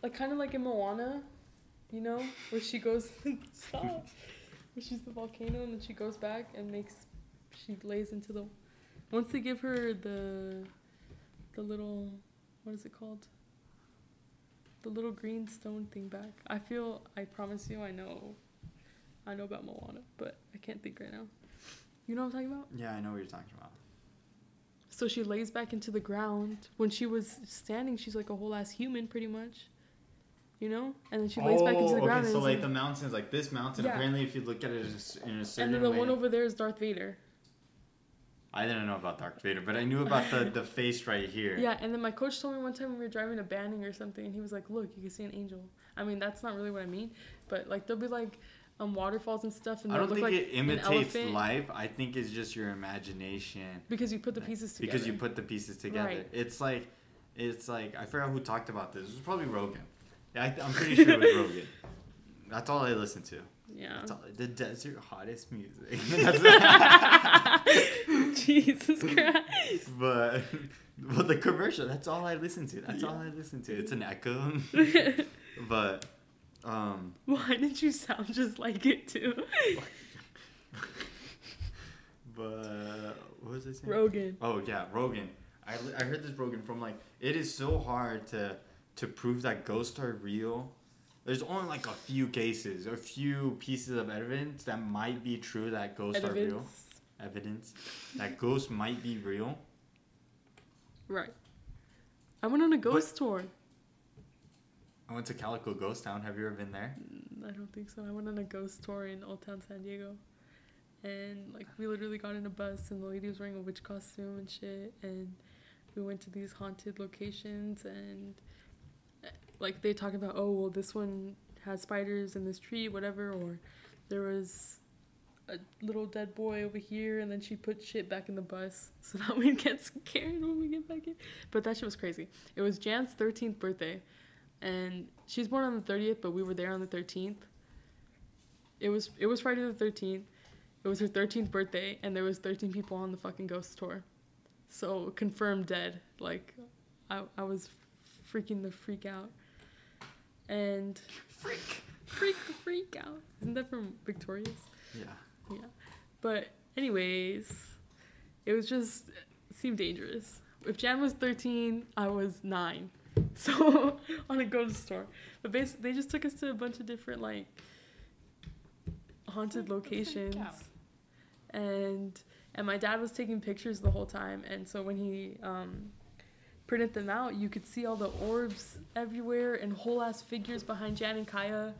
like kind of like in Moana, you know, where she goes, stop, where she's the volcano and then she goes back and makes, she lays into the, once they give her the, the little, what is it called? The little green stone thing back. I feel, I promise you, I know, I know about Moana, but I can't think right now. You know what I'm talking about? Yeah, I know what you're talking about. So she lays back into the ground. When she was standing, she's like a whole ass human, pretty much. You know? And then she lays back into the oh, ground. Oh, okay. So like it's the mountains, like this mountain. Yeah. Apparently, if you look at it in a certain and then the way, one over there is Darth Vader. I didn't know about Darth Vader, but I knew about the the face right here. Yeah, and then my coach told me one time when we were driving to Banning or something, and he was like, "Look, you can see an angel." I mean, that's not really what I mean, but like there'll be like um waterfalls and stuff, and I don't think like it imitates life. I think it's just your imagination. because you put the pieces together. Because you put the pieces together. Right. It's like, it's like I forgot who talked about this. It was probably Rogan. Yeah, I, I'm pretty sure it was Rogan. That's all I listen to. yeah. That's all, the desert hottest music. Jesus Christ. but but the commercial. That's all I listen to. That's all I listen to. It's an echo. but um, Why did you sound just like it too? but what was I saying? Rogan. Oh yeah, Rogan. I, I heard this Rogan from like it is so hard to to prove that ghosts are real. There's only like a few cases, a few pieces of evidence that might be true that ghosts are real. Evidence. That ghosts might be real. Right. I went on a ghost tour. I went to Calico Ghost Town. Have you ever been there? Mm, I don't think so. I went on a ghost tour in Old Town San Diego. And like we literally got in a bus and the lady was wearing a witch costume and shit and we went to these haunted locations and like they talk about oh well this one has spiders in this tree whatever or there was a little dead boy over here and then she put shit back in the bus so that we'd get scared when we get back in. But that shit was crazy. It was jan's 13th birthday and she's born on the 30th but we were there on the 13th it was it was friday the 13th it was her 13th birthday and there was 13 people on the fucking ghost tour. So confirmed dead. Like i, I was freaking the freak out. And Freak. freak the freak out. Isn't that from victorious? Yeah. Yeah. But anyways, it was just it seemed dangerous. If Jan was 13, I was 9. So on a ghost tour, but basically they just took us to a bunch of different like haunted locations, and and my dad was taking pictures the whole time, and so when he um, printed them out, you could see all the orbs everywhere and whole ass figures behind Jan and Kaya.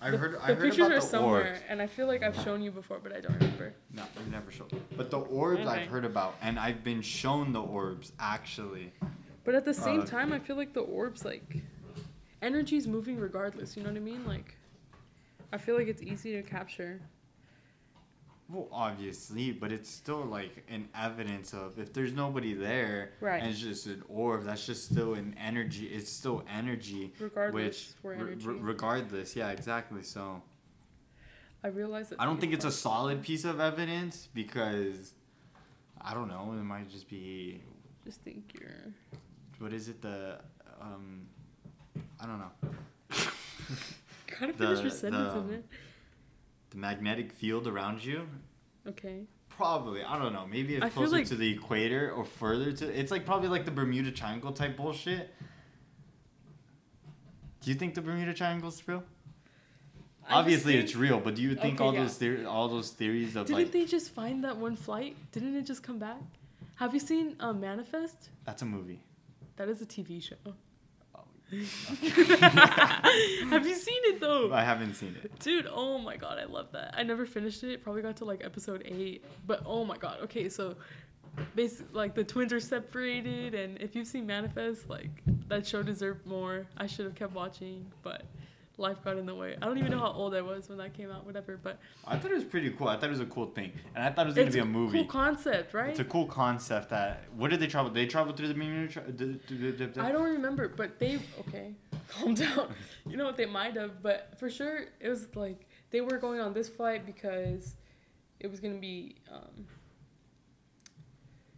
I the, heard. the I heard pictures about are the somewhere, orbs. and I feel like I've shown you before, but I don't remember. No, you never showed. But the orbs Okay. I've heard about, and I've been shown the orbs actually. But at the same Uh, time, I feel like the orbs like energy's moving regardless. You know what I mean? Like, I feel like it's easy to capture. Well, obviously, but it's still like an evidence of if there's nobody there, Right. and it's just an orb. That's just still an energy. It's still energy. Regardless, we're energy. re- regardless, yeah, exactly. So I realize that. I don't think it's a solid piece of evidence because I don't know. It might just be Just think you're. what is it? The um, I don't know. Gotta finish The- your sentence, the- isn't it? The magnetic field around you. Okay. Probably, I don't know. Maybe it's I closer like- to the equator or further to. It's like probably like the Bermuda Triangle type bullshit. Do you think the Bermuda Triangle is real? I Obviously, think- it's real, but do you think Okay, all yeah. those theories, all those theories of Didn't like they just find that one flight? Didn't it just come back? Have you seen uh, Manifest? that's a movie? That is a TV show. Have you seen it though? I haven't seen it. Dude, oh my god, I love that. I never finished it. Probably got to like episode eight, but oh my god. Okay, so basically, like the twins are separated, and if you've seen Manifest, like that show deserved more. I should have kept watching, but life got in the way. I don't even know how old I was when that came out, whatever. But I thought it was pretty cool. I thought it was a cool thing, and I thought it was gonna be a movie. It's a cool concept, right? It's a cool concept. That what did they travel? They traveled through the Bermuda. Tri- the- the- the- the- I don't remember, but they okay, calm down. You know what they might have, but for sure it was like they were going on this flight because it was gonna be, um,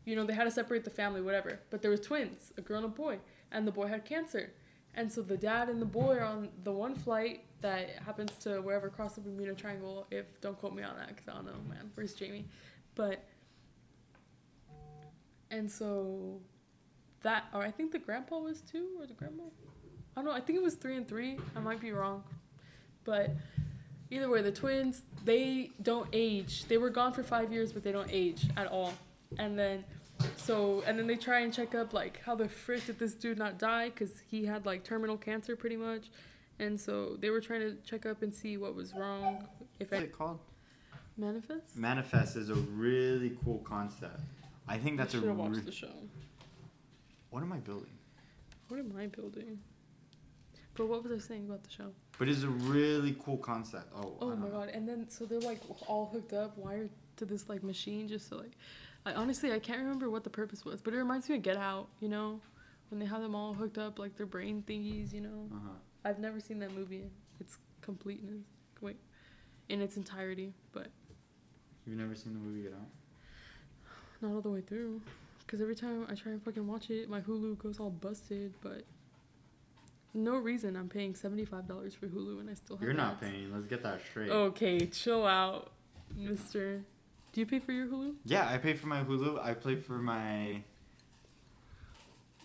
you know, they had to separate the family, whatever. But there was twins, a girl and a boy, and the boy had cancer, and so the dad and the boy are on the one flight that happens to wherever across the Bermuda Triangle. If don't quote me on that, because I don't know, man. Where's Jamie? But and so that or I think the grandpa was two or the grandma. I don't know. I think it was three and three. I might be wrong, but either way, the twins they don't age. They were gone for five years, but they don't age at all. And then, so and then they try and check up like how the frick did this dude not die? Cause he had like terminal cancer pretty much. And so they were trying to check up and see what was wrong. If What's I it called? manifest. Manifest is a really cool concept. I think that's a. should have watched Re- the show. what am I building? What am I building? But what was I saying about the show? But it's a really cool concept. Oh. Oh my know. god! And then so they're like all hooked up, wired to this like machine, just to like. I honestly I can't remember what the purpose was, but it reminds me of Get Out. You know, when they have them all hooked up like their brain thingies. You know, Uh-huh. I've never seen that movie. It's completeness. Wait, in its entirety, but You've never seen the movie Get Out? not all the way through. Cause every time I try and fucking watch it, my Hulu goes all busted. But no reason I'm paying seventy five dollars for Hulu and I still have. You're not ads. paying. Let's get that straight. Okay, chill out, Mister. Do you pay for your Hulu? Yeah, I pay for my Hulu. I pay for my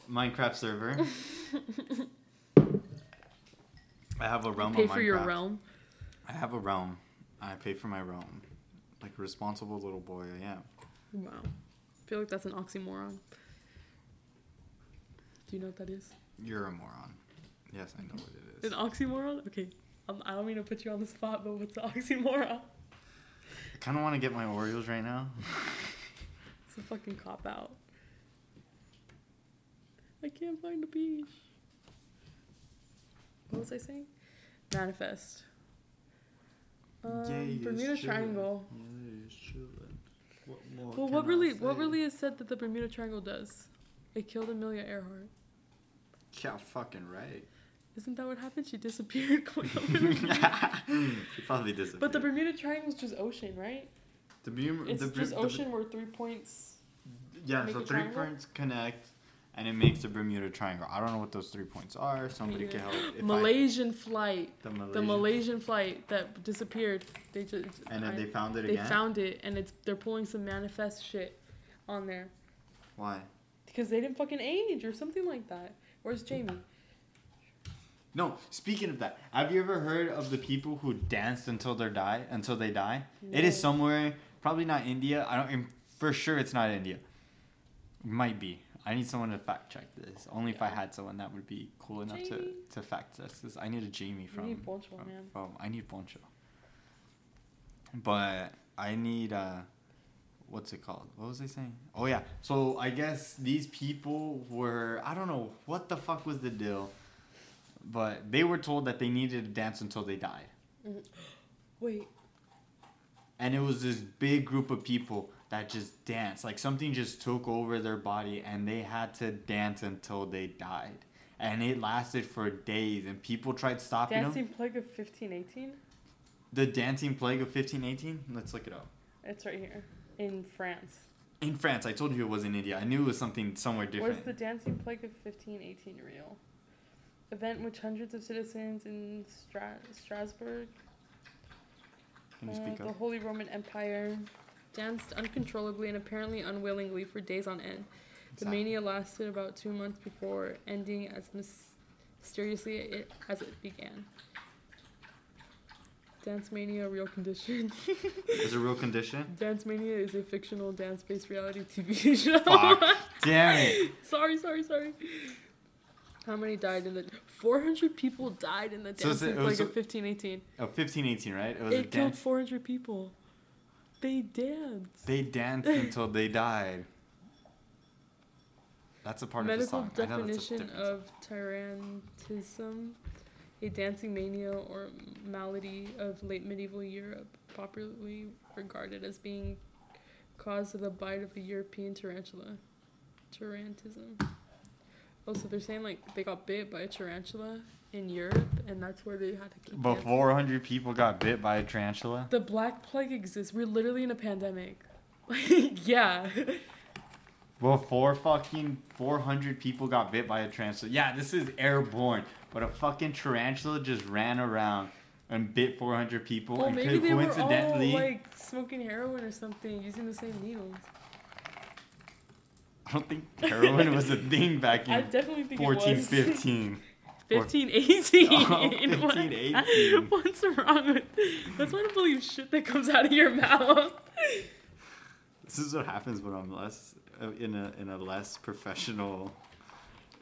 Minecraft server. I have a realm pay of for your realm. I have a realm. I pay for my realm. Like a responsible little boy I am. Wow. I feel like that's an oxymoron. Do you know what that is? You're a moron. Yes, I know what it is. An oxymoron? Okay. Um, I don't mean to put you on the spot, but what's an oxymoron? I kind of want to get my Oreos right now. It's a fucking cop out. I can't find the beach. What was I saying? Manifest. Um, it's Bermuda. Triangle. Yeah. What more Well, what really, what really is said that the Bermuda Triangle does? It killed Amelia Earhart. Yeah, fucking right. Isn't that what happened? She disappeared going over the He probably disappeared. But the Bermuda Triangle is just ocean, right? the, Bermuda. It's the, just the- ocean where three points. Yeah, make so a three triangle? points connect, and it makes the Bermuda Triangle. I don't know what those three points are. Somebody neither. can help. If I- Malaysian flight, the Malaysian. the Malaysian flight that disappeared. They just And then I- they found it they again. They found it, and it's they're pulling some manifest shit on there Why? because they didn't fucking age or something like that. Where's Jamie? No, speaking of that, have you ever heard of the people who danced until they die? Until they die? It is somewhere, probably not India. I don't. For sure it's not India. Might be. I need someone to fact check this. Only if I had someone that would be cool enough to, Jamie. to fact check this. I need a Jamie You from. need Poncho, from, man. from- I need Poncho. But I need uh, what's it called? What was I saying? Oh yeah. So I guess these people were I don't know what the fuck was the deal, but they were told that they needed to dance until they died, mm-hmm. Wait, and it was this big group of people that just danced like something just took over their body, and they had to dance until they died, and it lasted for days, and people tried stopping them. Dancing Plague of 1518? The dancing plague of fifteen eighteen. Let's look it up. It's right here in France. In France, I told you it was in India. I knew it was something somewhere different. Was the Dancing Plague of 1518 real? Event which hundreds of citizens in Stra- Strasbourg, Can you uh, speak the up? Holy Roman Empire, danced uncontrollably and apparently unwillingly for days on end. The Sad. mania lasted about two months before ending as mysteriously it, as it began. Dance Mania, a real condition. Is a real condition? Dance Mania is a fictional dance-based reality TV show. Fuck. Damn it. sorry, sorry, sorry. How many died in the? Four hundred people died in the So dancing it- it was plague of a- fifteen eighteen. Oh, 1518, right? It was a It killed dance. four hundred people. They danced. They danced until they died. That's a part Medical of the song. I know that's a definition of tyrantism, a dancing mania or malady of late medieval Europe, popularly regarded as being caused of the bite of the European tarantula. Tarantism. Oh, so they're saying like they got bit by a tarantula in Europe, and that's where they had to keep. But dancing. 400 people got bit by a tarantula. The Black Plague exists. We're literally in a pandemic. Like, yeah. Before fucking 400 people got bit by a tarantula. Yeah, this is airborne. But a fucking tarantula just ran around and bit 400 people. Well, and maybe they were all like smoking heroin or something, using the same needles. I don't think heroin was a thing back I in definitely think 14, it was. 15. 15, 18. Oh, 15, What- 18. What's wrong with That's why I don't believe shit that comes out of your mouth. This is what happens when I'm less uh, in a in a less professional,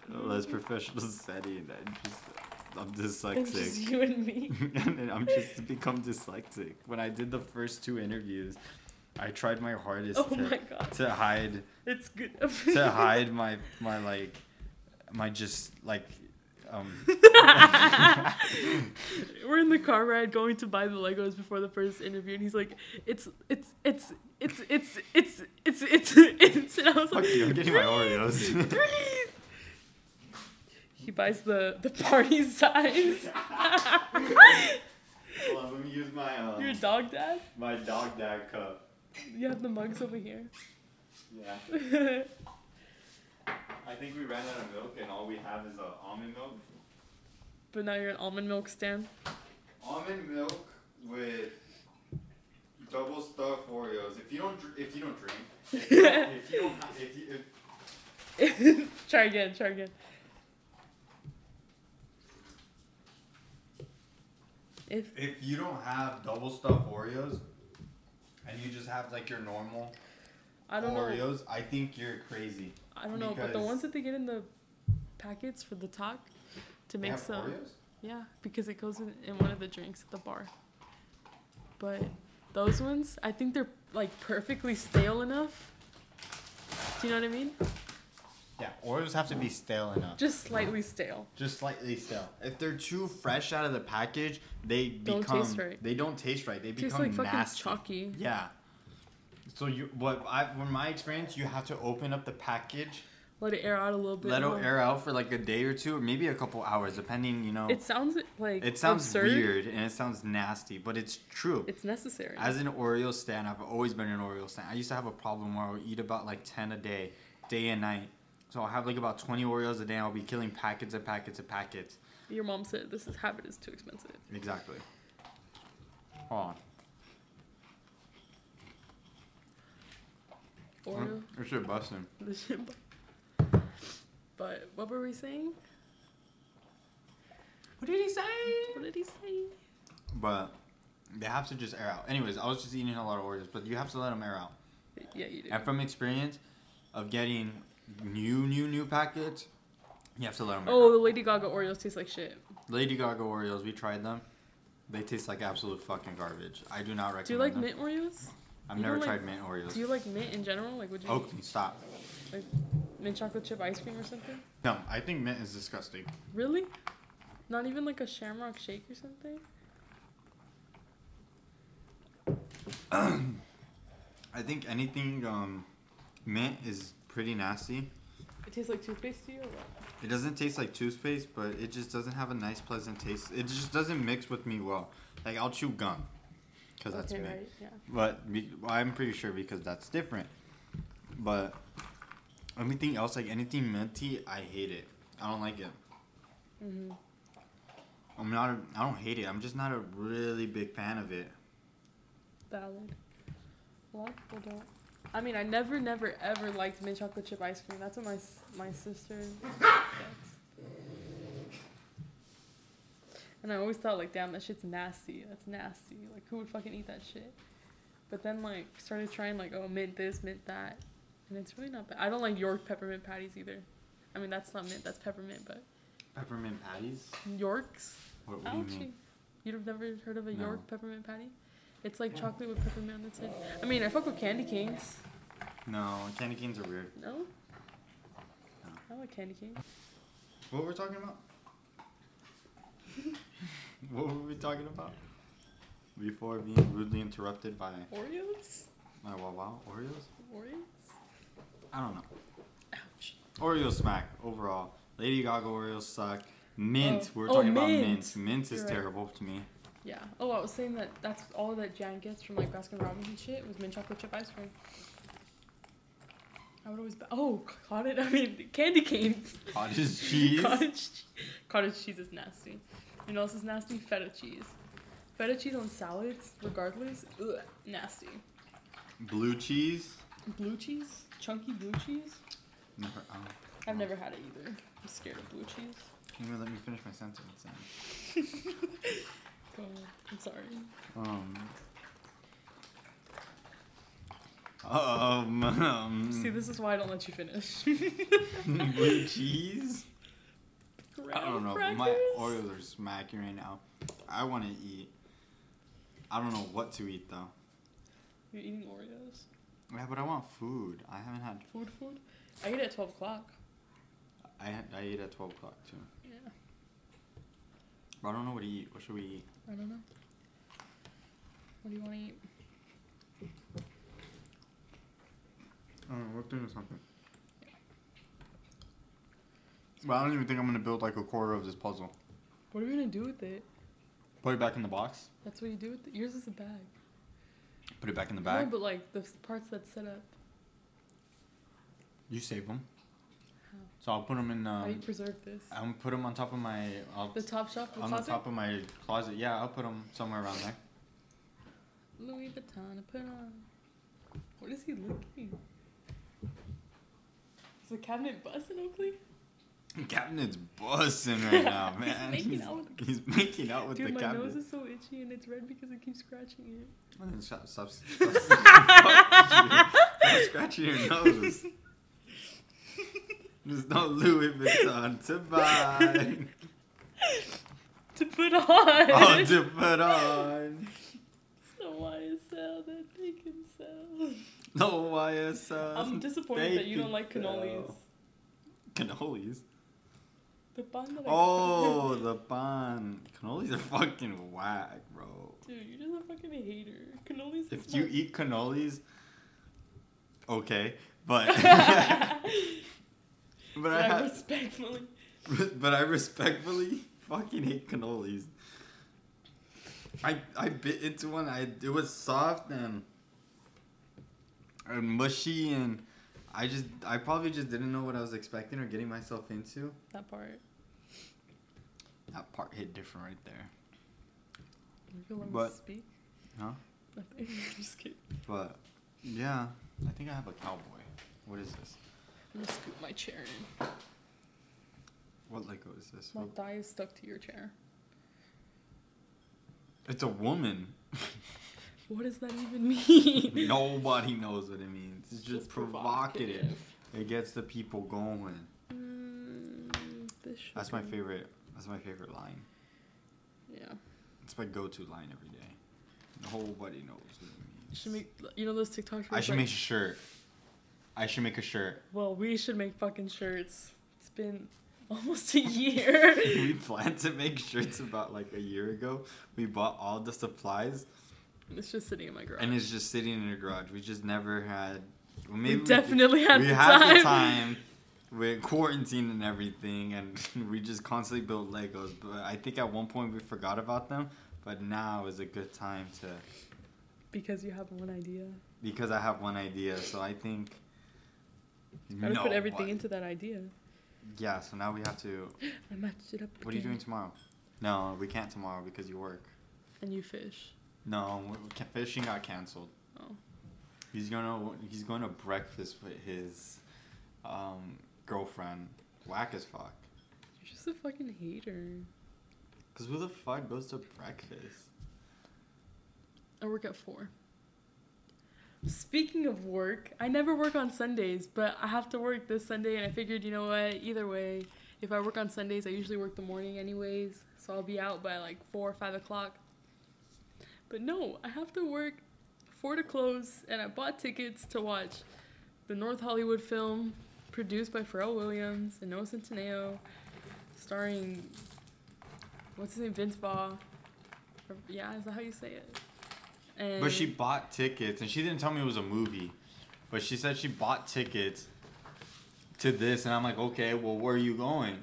less professional setting. I just I'm It's just dyslexic, you and me. and I'm just become dyslexic. When I did the first two interviews, I tried my hardest Oh to, my god. to hide It's good. to hide my my like my just like um We're in the car ride going to buy the Legos before the first interview, and he's like, "It's, it's, it's, it's, it's, it's, it's, it's, it's," and I was fuck like, you. I'm getting my Oreos. breathe." He buys the the party size. Hold on, let me use my um, Your dog dad. my dog dad cup. You have the mugs over here. Yeah. I think we ran out of milk, and all we have is uh, almond milk. but now you're an almond milk stand. Almond milk with double stuffed Oreos. If you don't, dr- if you don't drink, if you don't, if you don't, if you, if, try again. Try again. If if you don't have double stuffed Oreos, and you just have like your normal I don't know. Oreos, I think you're crazy. I don't know, but the ones that they get in the packets for the talk to make some. Oreos? Yeah, because it goes in, in one of the drinks at the bar. But those ones, I think they're like perfectly stale enough. Do you know what I mean? Yeah, Oreos have to be stale enough. Just slightly stale. Just slightly stale. If they're too fresh out of the package, they Don't become taste right. they don't taste right. They Tastes become like fucking nasty. chalky. Yeah. So you what I from my experience, you have to open up the package, Let it air out a little bit. let it air out for like a day or two, or maybe a couple hours, depending. You know, It sounds like it sounds absurd. weird and it sounds nasty, but it's true. It's necessary. As an Oreo stand, I've always been an Oreo stand. I used to have a problem where I would eat about like ten a day, day and night. So I'll have like about twenty Oreos a day. and I'll be killing packets and packets and packets. Your mom said this is habit is too expensive. Exactly. Hold on. Oreo. Mm, this shit busting. the shit. But what were we saying? What did he say? What did he say? But they have to just air out. Anyways, I was just eating a lot of Oreos, but you have to let them air out. Yeah, you do. And from experience of getting new, new, new packets, you have to let them. Oh, the Lady Gaga Oreos taste like shit. Lady Gaga Oreos, we tried them. They taste like absolute fucking garbage. I do not recommend them. Do you like them. mint Oreos? I've you never don't like- tried mint Oreos. Do you like mint in general? Like, would you Oakley, stop. like mint chocolate chip ice cream or something? No, I think mint is disgusting. Really? Not even like a Shamrock Shake or something? I think anything um, mint is pretty nasty. It tastes like toothpaste to you or what? It doesn't taste like toothpaste, but it just doesn't have a nice, pleasant taste. It just doesn't mix with me well. Like I'll chew gum, cause that's okay, me. right, yeah. But be, well, I'm pretty sure because that's different. But everything else, like anything minty, I hate it. I don't like it. hmm I'm not. A, I don't hate it. I'm just not a really big fan of it. Valid. A lot of people don't. I mean, I never, never, ever liked mint chocolate chip ice cream. That's what my my sister. And I always thought like, damn, that shit's nasty. That's nasty. Like, who would fucking eat that shit? But then like started trying like, oh, mint this, mint that, and it's really not bad. I don't like York peppermint patties either. I mean, that's not mint. That's peppermint, but Peppermint patties. Yorks. What, what do you mean? You've never heard of a No. York peppermint patty? It's like chocolate with peppermint on the side. I mean, I fuck with candy canes. No, candy canes are weird. No? I like candy canes. What were we talking about? what were we talking about? Before being rudely interrupted by Oreos? my wow wow Oreos? Oreos? I don't know. Ouch. Oreos smack overall. Lady Gaga Oreos suck. Mint. Oh. We're Oh, talking about mint. mint. Mint is You're right. terrible to me. Yeah. Oh, I was saying that that's all that Jan gets from like Baskin Robbins and shit was mint chocolate chip ice cream. I would always. Ba- oh, cottage. I mean, candy canes. Cottage cheese. cottage, cottage cheese is nasty. You know what else is nasty? Feta cheese. Feta cheese on salads, regardless, ugh, nasty. Blue cheese. Blue cheese, chunky blue cheese. Never. Oh. I've never had it either. I'm scared of blue cheese. Can you let me finish my sentence? Go. I'm sorry. Um. Um. um See, this is why I don't let you finish. blue cheese. I don't know. Graham My crackers? Oreos are smacking right now. I want to eat. I don't know what to eat though. You're eating Oreos. Yeah, but I want food. I haven't had. Food, food. I eat at twelve o'clock. I I eat at twelve o'clock too. Yeah. But I don't know what to eat. What should we eat? I don't know. What do you want to eat? I don't know. Let's think of something. But I don't even think I'm gonna build like a quarter of this puzzle. What are we gonna do with it? Put it back in the box. That's what you do with it. Yours is a bag. Put it back in the bag. No, but like the parts that's set up. You save them. So I'll put them in. How do you Um, preserve this? I'm gonna put them on top of my. I'll, The top shelf, the on the top of my closet. Yeah, I'll put them somewhere around there. Louis Vuitton, put on. What is he looking? Is the cabinet busting, Oakley? Cabinet's busting right now, He's man. making out with he's making out with Dude, the my nose is so itchy and it's red because I keep scratching it. Oh, then Stop, stop, stop, stop scratching your nose. There's no Louis Vuitton to buy. To put on. Oh, to put on. So YSL that they can sell. No YSL. I'm disappointed that you don't like cannolis. Cannolis? The bun that I Oh, the bun. Cannolis are fucking whack, bro. Dude, you're just a fucking hater. Cannolis If you not- eat cannolis, okay, but but But I I ha- respectfully. but I respectfully fucking hate cannolis. I I bit into one. I it was soft and and mushy and I just I probably just didn't know what I was expecting or getting myself into. That part. That part hit different right there. You can let me But- speak. Huh? Nothing. just kidding. But yeah, I think I have a cowboy. What is this? I'm gonna scoot my chair in. What Lego is this? My What- thigh is stuck to your chair. It's a woman. What does that even mean? Nobody knows what it means. It's just provocative. It gets the people going. Mm, this should That's my be- favorite. That's my favorite line. Yeah. It's my go-to line every day. Nobody knows what it means. should make you know those TikToks. where I it's should like, make a shirt. I should make a shirt. Well, we should make fucking shirts. It's been almost a year. we planned to make shirts about like a year ago. We bought all the supplies, it's just sitting in my garage. and it's just sitting in the garage. We just never had. Well, maybe we definitely had we the had time. the time with quarantine and everything, and we just constantly built Legos. But I think at one point we forgot about them. But now is a good time to Because you have one idea. because I have one idea. So I think. Gotta put everything Nobody- into that idea. Yeah. So now we have to. I matched it up. What are you doing tomorrow? No, we can't tomorrow because you work. And you fish. No, we- we can't- fishing got canceled. Oh. He's gonna he's going to breakfast with his um, girlfriend. Whack as fuck. You're just a fucking hater. Cause who the fuck goes to breakfast? I work at four. Speaking of work, I never work on Sundays, but I have to work this Sunday, and I figured, you know what? Either way, if I work on Sundays, I usually work the morning anyways, so I'll be out by like four or five o'clock. But no, I have to work four to close, and I bought tickets to watch the North Hollywood film produced by Pharrell Williams and Noah Centineo, starring what's his name, Vince Vaughn. Yeah, is that how you say it? And But she bought tickets, and she didn't tell me it was a movie. But she said she bought tickets to this, and I'm like, okay, well, where are you going?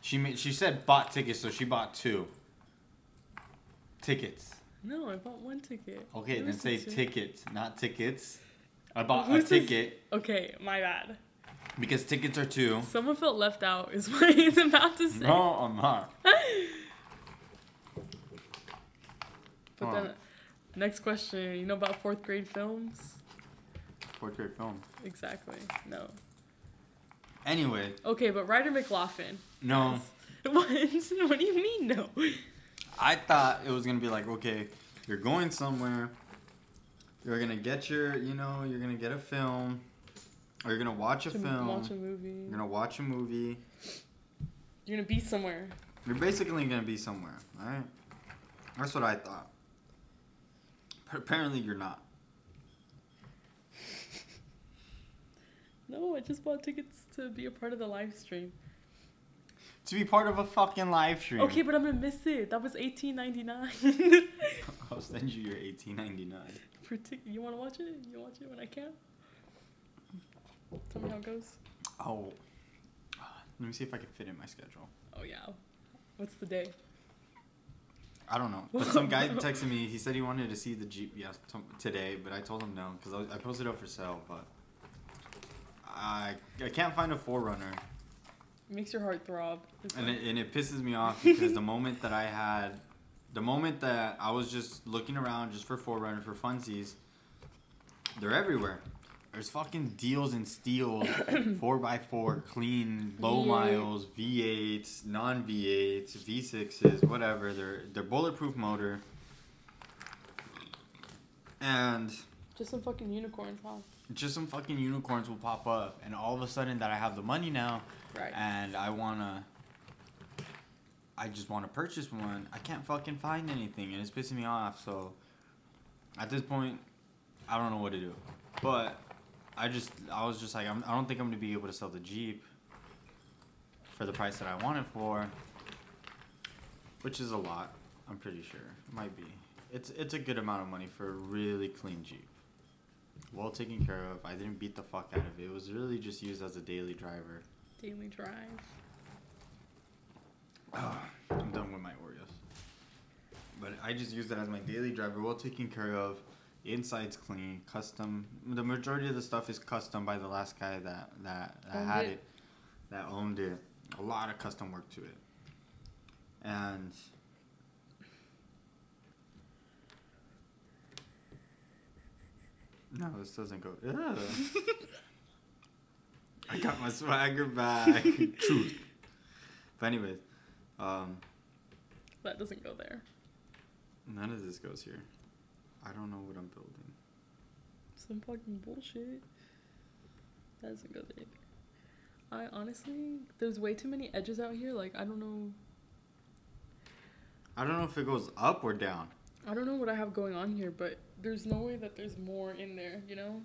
She made, she said bought tickets, so she bought two tickets. No, I bought one ticket. Okay, then say this tickets, not tickets. I bought a Who's this? ticket Okay, my bad. because tickets are two. Someone felt left out, is what he's about to say. No, I'm not. But Huh. then, next question. You know about fourth grade films? Fourth grade film. Exactly. No. Anyway, Okay, but Ryder McLaughlin. no, What? what do you mean no? I thought it was gonna be like, okay, you're going somewhere. You're gonna get your, you know, you're gonna get a film, or you're gonna watch a To film. Watch a movie. You're gonna watch a movie. You're gonna be somewhere. You're basically gonna be somewhere, alright? That's what I thought. Apparently, you're not. No, I just bought tickets to be a part of the live stream. To be part of a fucking live stream. Okay, but I'm gonna miss it. That was eighteen ninety nine. I'll send you your 18.99. For you want to watch it? You watch it when I can. Tell me how it goes. Oh, uh, let me see if I can fit in my schedule. Oh yeah. What's the day? I don't know. But some guy texted me. He said he wanted to see the Jeep yes, t- today, but I told him no because I, I posted it up for sale. But I I can't find a 4Runner, makes your heart throb. It's and it, and it pisses me off because the moment that I had, the moment that I was just looking around just for 4Runner for funsies, they're everywhere. There's fucking deals and steals, four x four, clean, low V8. miles, V8s, non V8s, V6s, whatever. They're they're bulletproof motor. And just some fucking unicorns, huh? just some fucking unicorns will pop up, and all of a sudden that I have the money now, Right. and I wanna, I just wanna purchase one. I can't fucking find anything, and it's pissing me off. So, at this point, I don't know what to do. But I just, I was just like, I'm, I don't think I'm gonna be able to sell the Jeep for the price that I want it for, which is a lot. I'm pretty sure it might be. It's it's a good amount of money for a really clean Jeep. Well taken care of. I didn't beat the fuck out of it. It was really just used as a daily driver. Daily drive. I'm done with my Oreos. But I just used it as my daily driver, well taken care of. Inside's clean, custom. The majority of the stuff is custom by the last guy that that, that had it. it. that owned it. A lot of custom work to it, and no, this doesn't go. Ugh. I got my swagger back. Truth. But anyways, um, That doesn't go there. None of this goes here. I don't know what I'm building. Some fucking bullshit. That doesn't go there. I honestly, there's way too many edges out here. Like I don't know. I don't know if it goes up or down. I don't know what I have going on here, but there's no way that there's more in there. You know.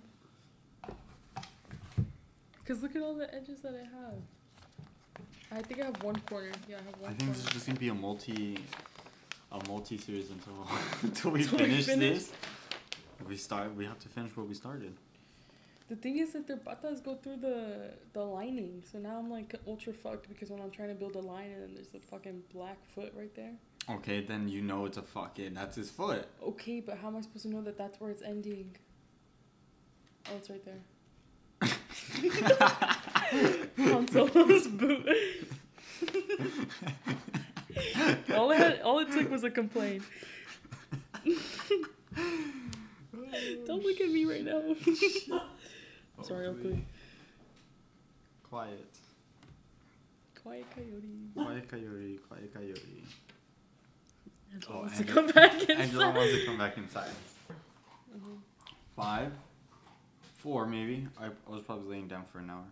Cause look at all the edges that I have. I think I have one corner. Yeah, I have one I think corner. this is just gonna be a multi, a multi series until until we Until we finish finish? this. We start. We have to finish what we started. The thing is that their patas go through the the lining, so now I'm like ultra fucked because when I'm trying to build a line and then there's a fucking black foot right there. Okay, then you know it's a fucking. That's his foot. Okay, but how am I supposed to know that that's where it's ending? Oh, it's right there. Han Solo's boot. all it had, all it took was a complaint. Don't look at me right now. Sorry, Oakley. Quiet. Quiet coyote. Quiet coyote. Quiet coyote. Angela Oh, wants to come back inside. Angela wants to come back inside. Mhm. Five, four maybe. I, I was probably laying down for an hour,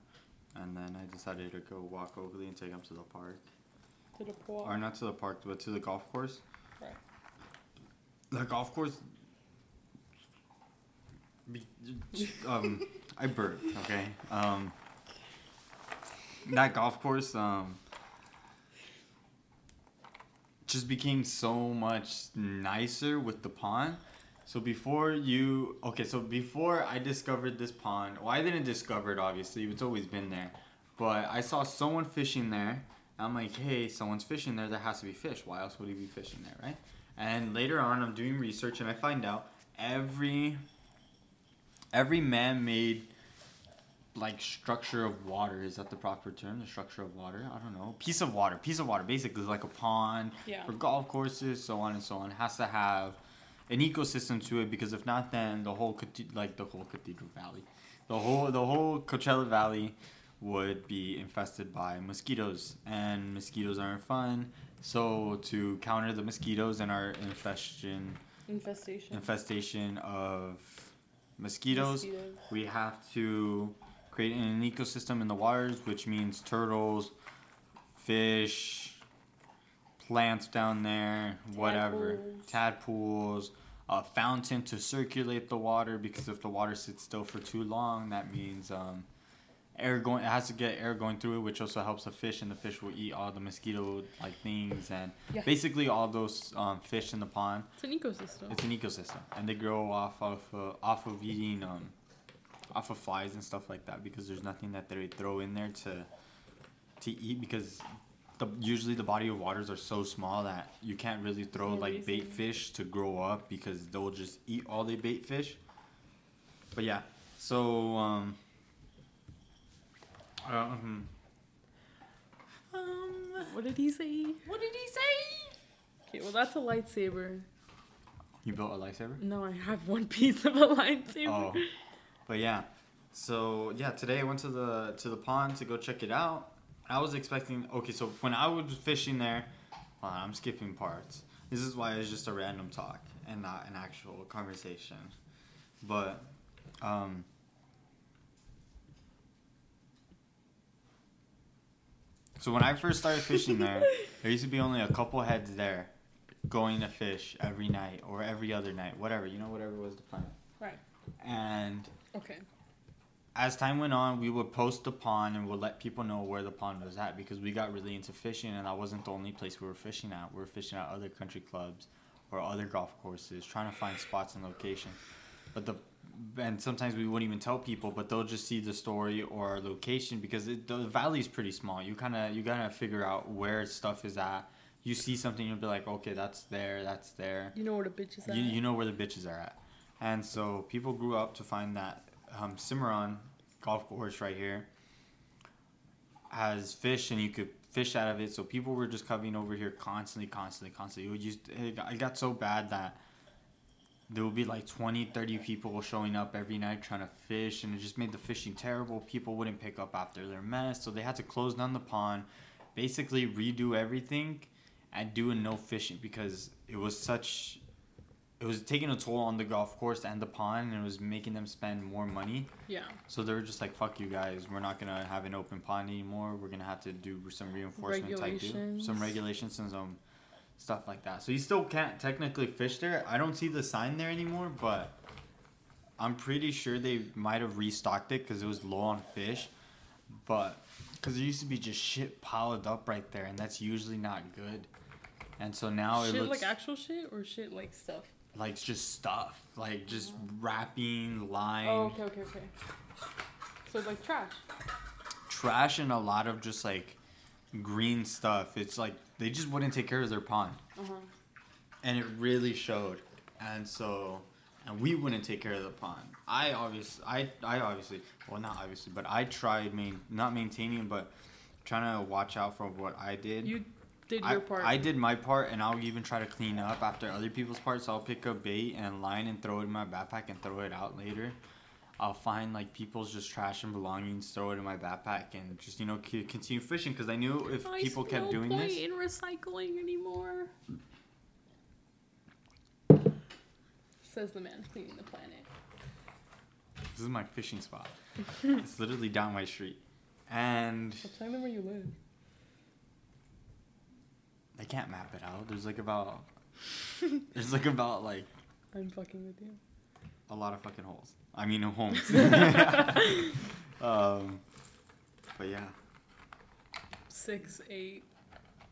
and then I decided to go walk Oakley and take him to the park, To the pool. or not to the park, but to the golf course. Right. The golf course. Um, I burped. Okay. Um. That golf course. Um. Just became so much nicer with the pond. So before you, okay, so before I discovered this pond, well, I didn't discover it obviously, it's always been there. But I saw someone fishing there. I'm like, hey, someone's fishing there. There has to be fish. Why else would he be fishing there, right? And later on, I'm doing research and I find out every every man-made like structure of water is that the proper term? The structure of water? I don't know. Piece of water. Piece of water. Basically, like a pond Yeah. for golf courses, so on and so on. Has to have an ecosystem to it because if not, then the whole like the whole Cathedral Valley, the whole the whole Coachella Valley would be infested by mosquitoes, and mosquitoes aren't fun. So to counter the mosquitoes and our infestation Infestation. infestation of mosquitoes, Mosquitoes. we have to create an ecosystem in the waters, which means turtles, fish, plants down there, whatever, Tadpoles. tadpoles, a fountain to circulate the water because if the water sits still for too long, that means um, air going. It has to get air going through it, which also helps the fish, and the fish will eat all the mosquito like things and Yeah. basically all those um, fish in the pond. It's an ecosystem. It's an ecosystem, and they grow off of uh, off of eating um, off of flies and stuff like that because there's nothing that they throw in there to to eat because the usually the body of waters are so small that you can't really throw no like bait fish to grow up because they'll just eat all the bait fish. But yeah, so um. Um, um, What did he say? what did he say? Okay, well that's a lightsaber. You built a lightsaber? No, I have one piece of a lightsaber. Oh, but yeah. So yeah, today I went to the to the pond to go check it out. I was expecting okay, so when I was fishing there, hold on, I'm skipping parts. This is why it's just a random talk and not an actual conversation. But um So when I first started fishing there, there used to be only a couple heads there going to fish every night or every other night, whatever, you know, whatever was the plan. Right. And Okay. as time went on, we would post the pond and would let people know where the pond was at because we got really into fishing, and that wasn't the only place we were fishing at. We were fishing at other country clubs or other golf courses, trying to find spots and location. But the and sometimes we wouldn't even tell people, but they'll just see the story or our location because it, the valley is pretty small. You kind of you gotta figure out where stuff is at. You see something, you'll be like, okay, that's there, that's there You know where the bitch is at. you, you know where the bitches are at. And so people grew up to find that um, Cimarron golf course right here has fish and you could fish out of it. So people were just coming over here constantly, constantly, constantly. It, just, it got so bad that there would be like 20, 30 people showing up every night trying to fish and it just made the fishing terrible. People wouldn't pick up after their mess. So they had to close down the pond, basically redo everything and do a no fishing because it was such it was taking a toll on the golf course and the pond, and it was making them spend more money. Yeah. So they were just like, "Fuck you guys, we're not gonna have an open pond anymore. We're gonna have to do some reinforcement type Regulations. some regulations and some stuff like that." So you still can't technically fish there. I don't see the sign there anymore, but I'm pretty sure they might have restocked it because it was low on fish. But because there used to be just shit piled up right there, and that's usually not good. And so now it looks like actual shit or shit like stuff. like just stuff, like just oh. wrapping, line. Oh, okay, okay, okay. So it's like trash. trash and a lot of just like green stuff. It's like they just wouldn't take care of their pond, huh. and it really showed. And so, and we wouldn't take care of the pond. I obviously, I, I obviously, well, not obviously, but I tried main, not maintaining, but trying to watch out for what I did. You did I, your part. I did my part, and I'll even try to clean up after other people's parts. So I'll pick up bait and line and throw it in my backpack and throw it out later. I'll find like people's just trash and belongings, throw it in my backpack, and just you know c- continue fishing because I knew if I people kept no doing point this, in recycling anymore. Says the man cleaning the planet. this is my fishing spot. it's literally down my street, and Well, tell them where you live. they can't map it out. There's like about there's like about like I'm fucking with you. a lot of fucking holes. I mean homes. um, but yeah. Six, eight.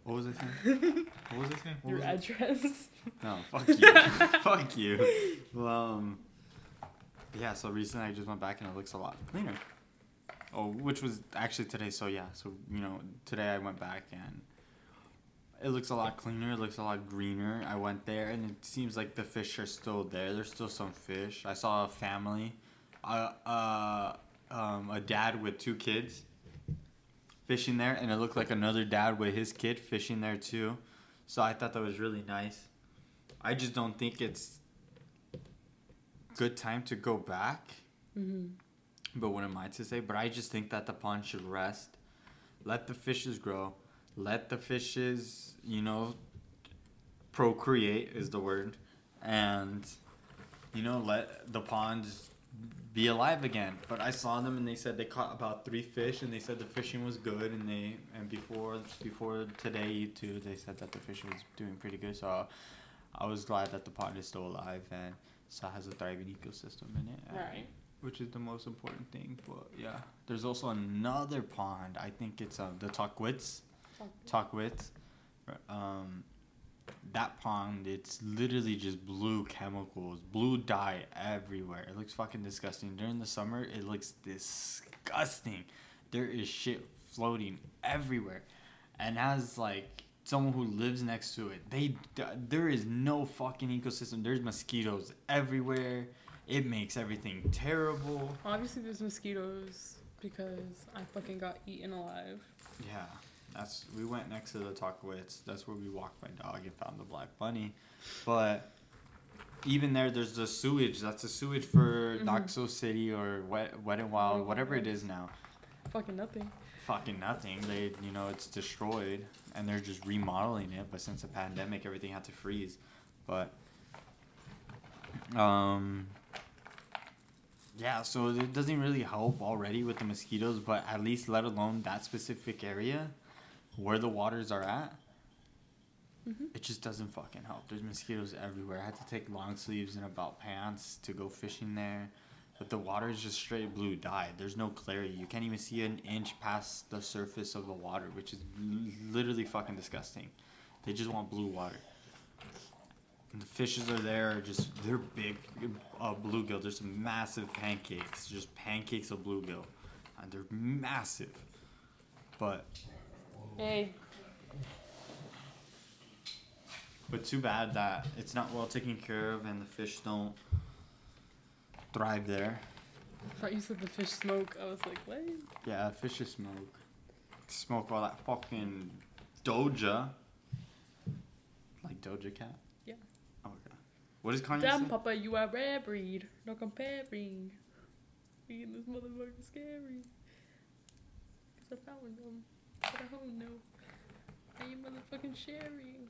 What was I saying? What was I saying? What Your was it? address. No, fuck you. fuck you. Well, um, yeah, so recently I just went back and it looks a lot cleaner. Oh, which was actually today, so yeah. So, you know, today I went back and it looks a lot cleaner, it looks a lot greener. I went there and it seems like the fish are still there. There's still some fish. I saw a family, uh, uh, um, a dad with two kids fishing there, and it looked like another dad with his kid fishing there too. So I thought that was really nice. I just don't think it's good time to go back. Mm-hmm. But what am I to say? But I just think that the pond should rest. Let the fishes grow. Let the fishes, you know, procreate is the word. And, you know, let the ponds be alive again. But I saw them and they said they caught about three fish and they said the fishing was good and they and before before today too they said that the fishing was doing pretty good. So I was glad that the pond is still alive and still has a thriving ecosystem in it. which is the most important thing. But yeah, there's also another pond. I think it's uh, the Tahquitz. with. Um, that pond, it's literally just blue chemicals, blue dye everywhere. It looks fucking disgusting. During the summer, it looks disgusting. There is shit floating everywhere, and as like someone who lives next to it, they there is no fucking ecosystem. There's mosquitoes everywhere. It makes everything terrible. Obviously, there's mosquitoes because I fucking got eaten alive. Yeah, that's we went next to the Tahquitz. That's where we walked my dog and found the black bunny. But even there, there's the sewage. That's the sewage for Mhm. Knott's Soak City or Wet Wet and Wild, Wild whatever it is now. Fucking nothing. Fucking nothing. They, you know, it's destroyed, and they're just remodeling it. But since the pandemic, everything had to freeze. But, um, yeah. So it doesn't really help already with the mosquitoes, but at least let alone that specific area where the waters are at. Mhm. It just doesn't fucking help. There's mosquitoes everywhere. I had to take long sleeves and about pants to go fishing there. But the water is just straight blue dye. There's no clarity. You can't even see an inch past the surface of the water, which is literally fucking disgusting. They just want blue water. And the fishes are there, just they're big uh, bluegill. There's some massive pancakes, just pancakes of bluegill, and they're massive. But Hey. But too bad that it's not well taken care of and the fish don't thrive there. I thought you said the fish smoke. I was like, what? Yeah, fishes smoke. Smoke all that fucking Doja. Like Doja Cat? Yeah. Oh, okay. What is Kanye Damn, say? Papa, you are rare breed. No comparing. Being this motherfucker scary. Cause I found them. But I don't know. Are you motherfucking sharing?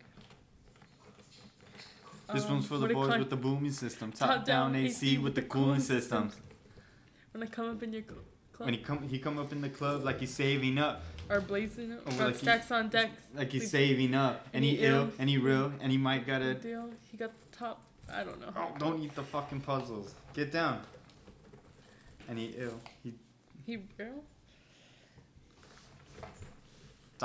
This Um, one's for the boys cli- with the booming system. Top, down, AC with the cooling system. When I come up in your cl- club, When he come, he come up in the club like he's saving up, or blazing, up, Or got like he- stacks on deck. like he's Like- saving up, and and he he ill, ill. and he real, and he might gotta. deal. He got the top. I don't know. Oh, don't eat the fucking puzzles. Get down. And he ill. He He real?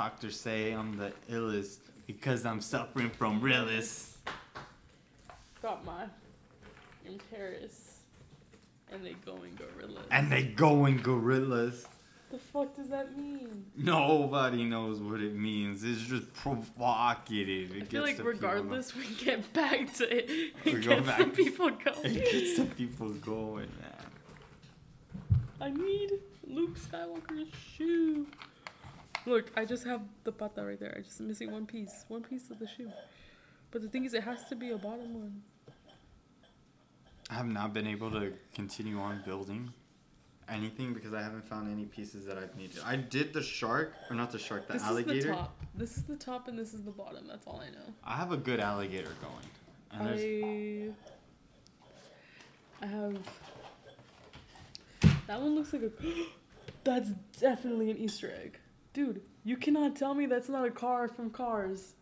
Doctors say I'm the illest because I'm suffering from realist. Got my in Paris, and they going gorillas. And they going gorillas. the fuck does that mean? Nobody knows what it means. It's just provocative. It I feel like regardless, we get back to it. We It go gets back. the people going. It gets the people going, man. I need Luke Skywalker's shoe. Look, I just have the pata right there. I just missing one piece. One piece of the shoe. But the thing is, it has to be a bottom one. I have not been able to continue on building anything because I haven't found any pieces that I've needed. I did the shark, or not the shark, the this alligator. is the top. This is the top, and this is the bottom. That's all I know. I have a good alligator going. And I I have that one looks like a that's definitely an Easter egg. Dude, you cannot tell me that's not a car from Cars.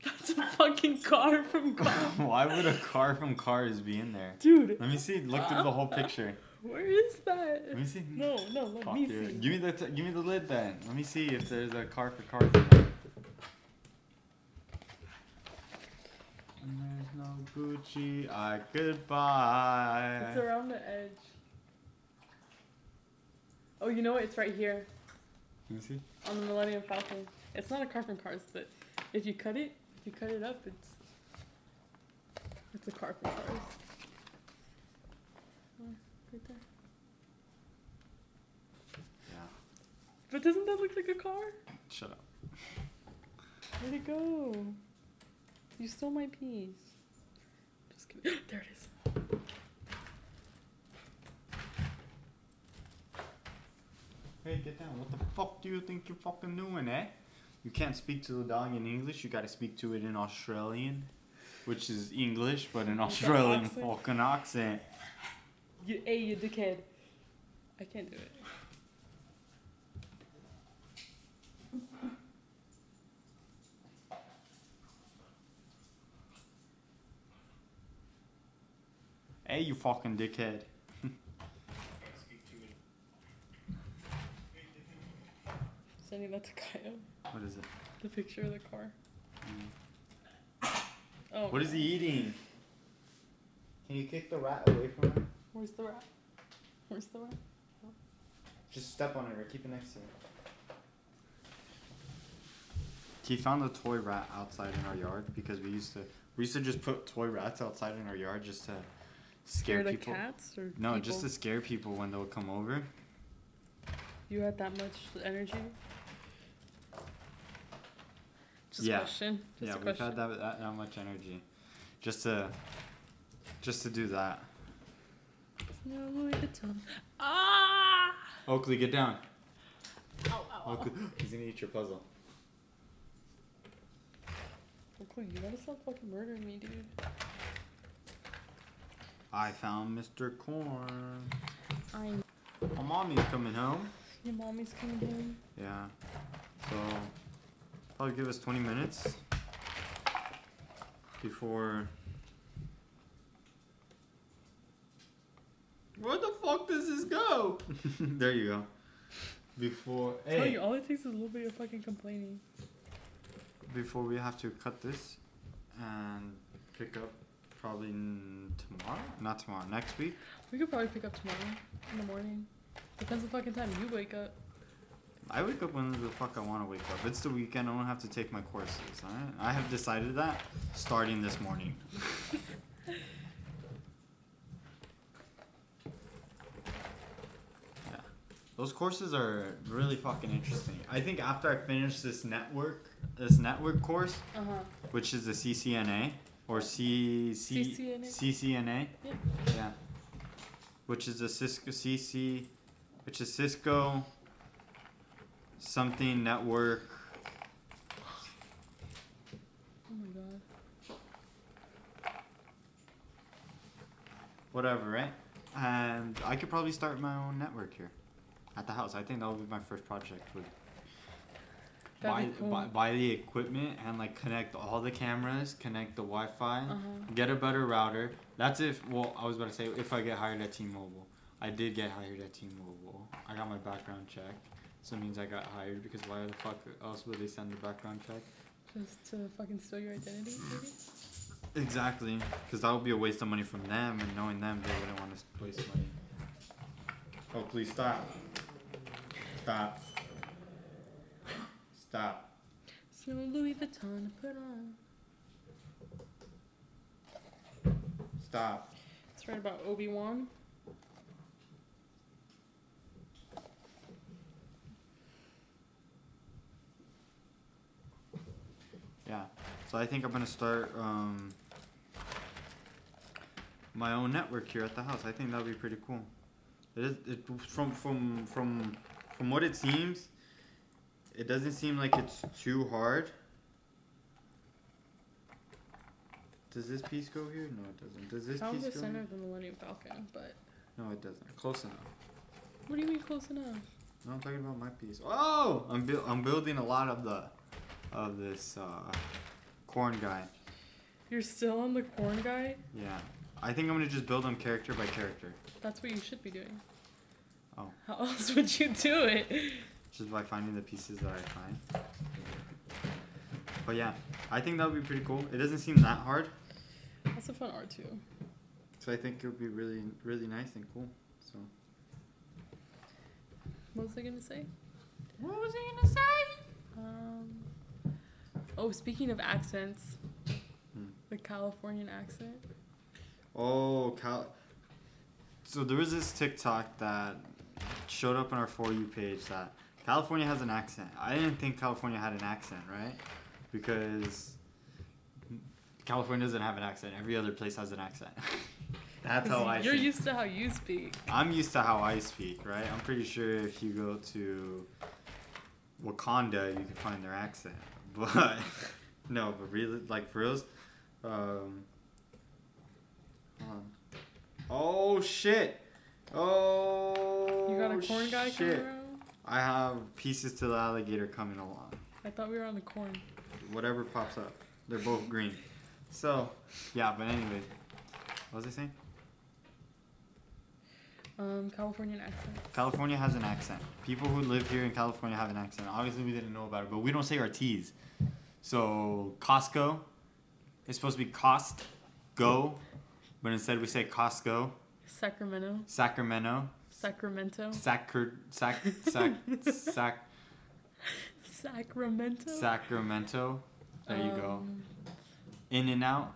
That's a fucking car from Cars. Why would a car from Cars be in there? Dude, Let me see. Look through the whole picture. where is that? Let me see. No, no, let Fuck me see. Give me the t- give me the lid then. Let me see if there's a car for Cars in there. And there's no Gucci. I goodbye. It's around the edge. Oh, you know what? It's right here Let me see. on the Millennium Falcon. It's not a car from Cars, but if you cut it, if you cut it up, it's it's a car from Cars. Right there. Yeah. But doesn't that look like a car? Shut up. Where'd it go? You stole my piece. Just kidding. there it is. Hey, get down. What the fuck do you think you're fucking doing, eh? You can't speak to the dog in English. You gotta speak to it in Australian, which is English, but an Australian accent. fucking accent. You, hey, you dickhead. I can't do it. Hey, you fucking dickhead. Sending that to Kaya. What is it? The picture of the car. Mm. Oh. What is he eating? Can you kick the rat away from him? Where's the rat? Where's the rat? Just step on it or keep it next to you. He found a toy rat outside in our yard because we used to we used to just put toy rats outside in our yard just to scare Scare the people. cats or No, people? just to scare people when they would come over. You had that much energy? Just Yeah. question. Just yeah, a we've question. had that, that that much energy, just to just to do that. No. Ah! Oakley, get down. Ow, ow, ow. Oakley, he's gonna eat your puzzle. Oakley, you gotta stop fucking murdering me, dude. I found Mr. Corn. I My mommy's coming home. Your mommy's coming home. Yeah. So probably give us 20 minutes before. Where the fuck does this go? there you go. Before Tell hey, you, all it takes is a little bit of fucking complaining. before we have to cut this and pick up probably n- tomorrow. Not tomorrow. Next week. We could probably pick up tomorrow in the morning. Depends the fucking time you wake up. I wake up when the fuck I want to wake up. It's the weekend. I don't have to take my courses. Alright. I have decided that starting this morning. yeah, those courses are really fucking interesting. I think after I finish this network, this network course, Uh huh. which is the CCNA or C C CCNA? CCNA. Yeah. Yeah. Which is the Cisco CC, which is Cisco something network. Oh my god. Whatever, right? And I could probably start my own network here at the house. I think that'll be my first project. Would buy, cool. buy, buy, the equipment and like connect all the cameras, connect the Wi Fi, uh-huh. get a better router. That's if, well, I was about to say if I get hired at T Mobile. I did get hired at T Mobile. I got my background checked. So it means I got hired because why the fuck else would they send the background check? Just to fucking steal your identity, maybe? Exactly, because that would be a waste of money from them, and knowing them, they wouldn't want to waste money. Oh, please stop. Stop. Stop. It's no Louis Vuitton to put on. Stop. It's right about Obi Wan. Yeah. So I think I'm gonna start um, my own network here at the house. I think that would be pretty cool. It is it, from from from from what it seems. It doesn't seem like it's too hard. Does this piece go here? No, it doesn't. Does this Found piece the go center here? of the Millennium Falcon, but No, it doesn't. Close enough. what do you mean close enough? No, I'm talking about my piece. Oh, I'm buil- I'm building a lot of the, of this uh, corn guy. You're still on the corn guy? Yeah, I think I'm gonna just build them character by character, That's what you should be doing. Oh. How else would you do it? just by finding the pieces that I find. But yeah, I think that would be pretty cool. It doesn't seem that hard, That's a fun art too. so I think it would be really really nice and cool. So. What was I gonna say? What was I gonna say? Um. Oh, speaking of accents, Hmm. the Californian accent. Oh, Cal. So there was this TikTok that showed up on our For You page that California has an accent. I didn't think California had an accent, right? Because California doesn't have an accent. Every other place has an accent. That's how I You're think. used to how you speak. I'm used to how I speak, right? I'm pretty sure if you go to Wakanda, you can find their accent. But no, but really, like for reals, um, hold on. Oh shit! Oh. You got a corn guy shit. coming around? I have pieces to the alligator coming along. I thought we were on the corn. Whatever pops up, they're both green. So, yeah. But anyway, what was I saying? Um, Californian accent. California has an accent. People who live here in California have an accent. Obviously, we didn't know about it, but we don't say our T's. So Costco is supposed to be cost go, but instead we say Costco. Sacramento. Sacramento. Sacramento. Sacr sac sac sac Sacramento. Sacramento. There you go. Um, In and out.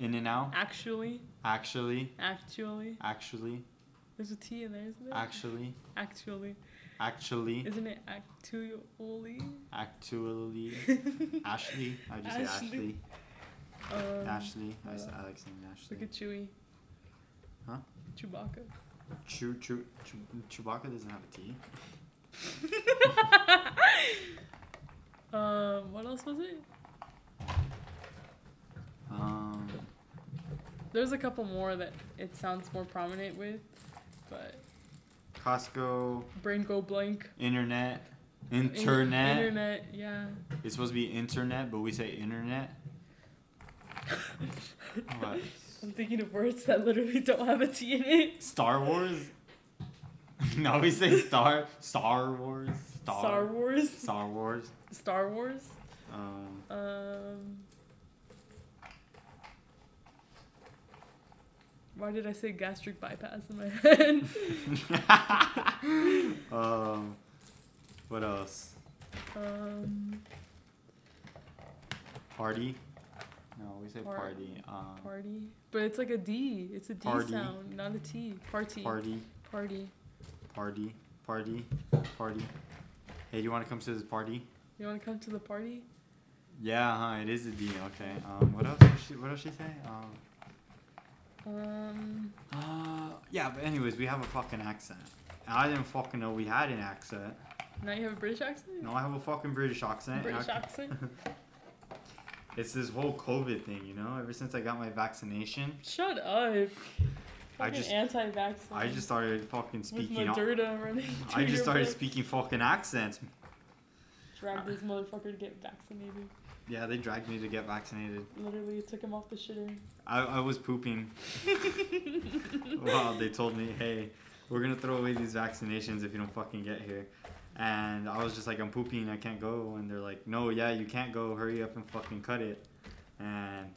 In and out. Actually, Actually. actually, Actually. there's a T in there, isn't there? Actually. Actually, Actually. isn't it actually? Actually. Ashley. I just say Ashley. Ashley. Um, Ashley. I, uh, I like saying Ashley. Look at Chewie. Huh? Chewbacca. Chew, chew, chew, Chewbacca doesn't have a T. um, what else was it? Um, There's a couple more that it sounds more prominent with, but Costco, brain go blank. internet, In- internet. internet, yeah. It's supposed to be internet, but we say internet. What? I'm thinking of words that literally don't have a T in it. Star Wars? no, we say Star Star Wars. Star, Star Wars. Star Wars. Star Wars. Um, Um. Why did I say gastric bypass in my head? um, what else? um, Party? No, we say Par- party. Um, party. But it's like a D. It's a D Party. sound, not a T. Party. party. Party. Party. Party. Party. Hey, do you want to come to this party? You want to come to the party? Yeah, huh? It is a D. Okay. Um, what else? What did she, what does she say? Um, Um. uh, yeah. But anyways, we have a fucking accent. And I didn't fucking know we had an accent. Now you have a British accent? No, I have a fucking British accent. British I- accent? It's this whole COVID thing, you know. Ever since I got my vaccination, Shut up. I just anti-vaccine. I just started fucking speaking. al- Moderna running. I just started speaking fucking accents. Drag this motherfucker to get vaccinated. Yeah, they dragged me to get vaccinated. Literally took him off the shitter. I, I was pooping. wow, they told me, hey, we're gonna throw away these vaccinations if you don't fucking get here. And I was just like, I'm pooping, I can't go. And they're like, no, yeah, you can't go. Hurry up and fucking cut it. And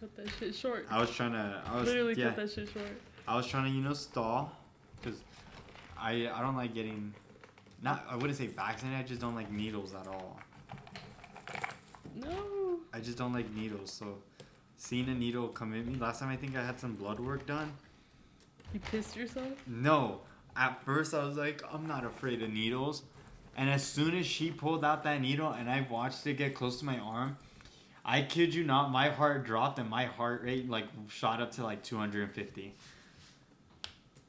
Cut that shit short. I was trying to, I was, Literally yeah, cut that shit short. I was trying to, you know, stall, because I I don't like getting, not I wouldn't say vaccinated. I just don't like needles at all. No. I just don't like needles. So seeing a needle come in me last time, I think I had some blood work done. You pissed yourself? No. At first, I was like, I'm not afraid of needles. And as soon as she pulled out that needle and I watched it get close to my arm, I kid you not, my heart dropped and my heart rate like shot up to like 250.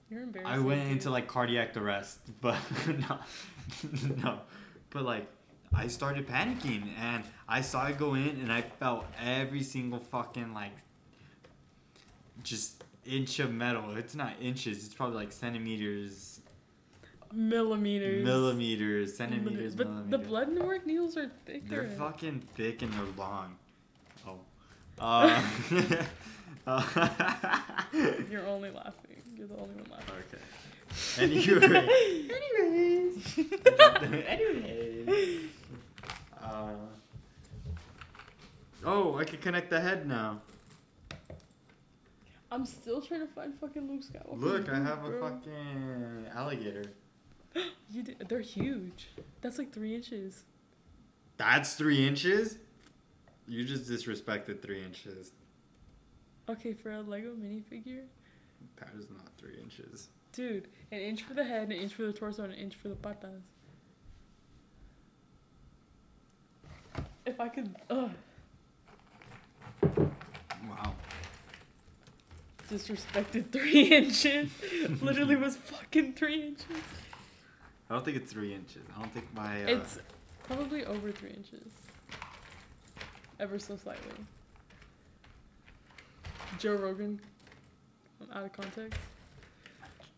You're embarrassing. I went dude. into like cardiac arrest, but no, no, but like I started panicking and I saw it go in and I felt every single fucking like just inch of metal. It's not inches. It's probably like centimeters, millimeters. millimeters, centimeters, But millimeters. the blood network needles are thick. They're fucking thick and they're long. Oh. Uh, uh, You're only laughing. You're the only one laughing. okay. Anyway. Anyways. Anyways. Uh, oh, I can connect the head now. I'm still trying to find fucking Luke Skywalker. Look, I have a bro. fucking alligator. You did, they're huge. That's like three inches. That's three inches? You just disrespected three inches. Okay, for a Lego minifigure, That is not three inches. dude, an inch for the head, an inch for the torso, and an inch for the patas. If I could, ugh, Wow. disrespected three inches. Literally was fucking three inches. I don't think it's three inches. I don't think my. Uh, It's probably over three inches. Ever so slightly. Joe Rogan, I'm out of context.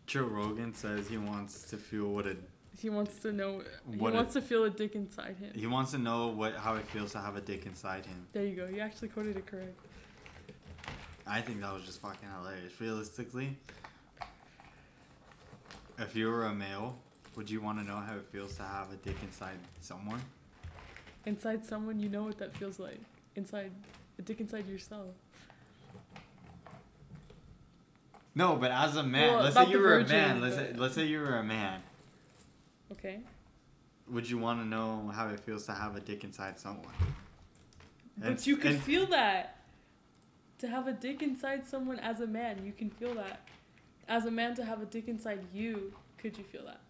Joe Rogan says he wants to feel what it. He wants to know. He What wants to feel a dick inside him. He wants to know what how it feels to have a dick inside him. There you go. You actually quoted it correct. I think that was just fucking hilarious. Realistically, if you were a male, would you want to know how it feels to have a dick inside someone? Inside someone, you know what that feels like. Inside, a dick inside yourself. No, but as a man, Well, let's say you were a man. Let's say, let's say you were a man. Okay. Would you want to know how it feels to have a dick inside someone? But And- you can and- feel that. To have a dick inside someone as a man, you can feel that. As a man, to have a dick inside you, could you feel that?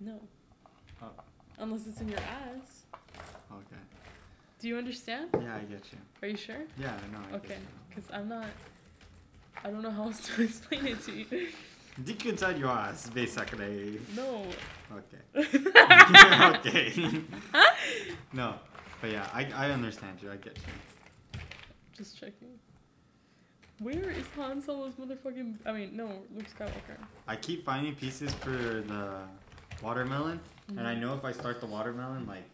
No. Oh. Unless it's in your ass. Okay. Do you understand? Yeah, I get you. Are you sure? Yeah, I know. Okay. Because I'm not. I don't know how else to explain it to you. You. Dick inside your ass, basically. No. Okay. okay. no, but yeah, I, I understand you. I get you. Just checking. Where is Han Solo's motherfucking. I mean, no, Luke Skywalker. I keep finding pieces for the watermelon, and I Mhm. know if I start the watermelon, like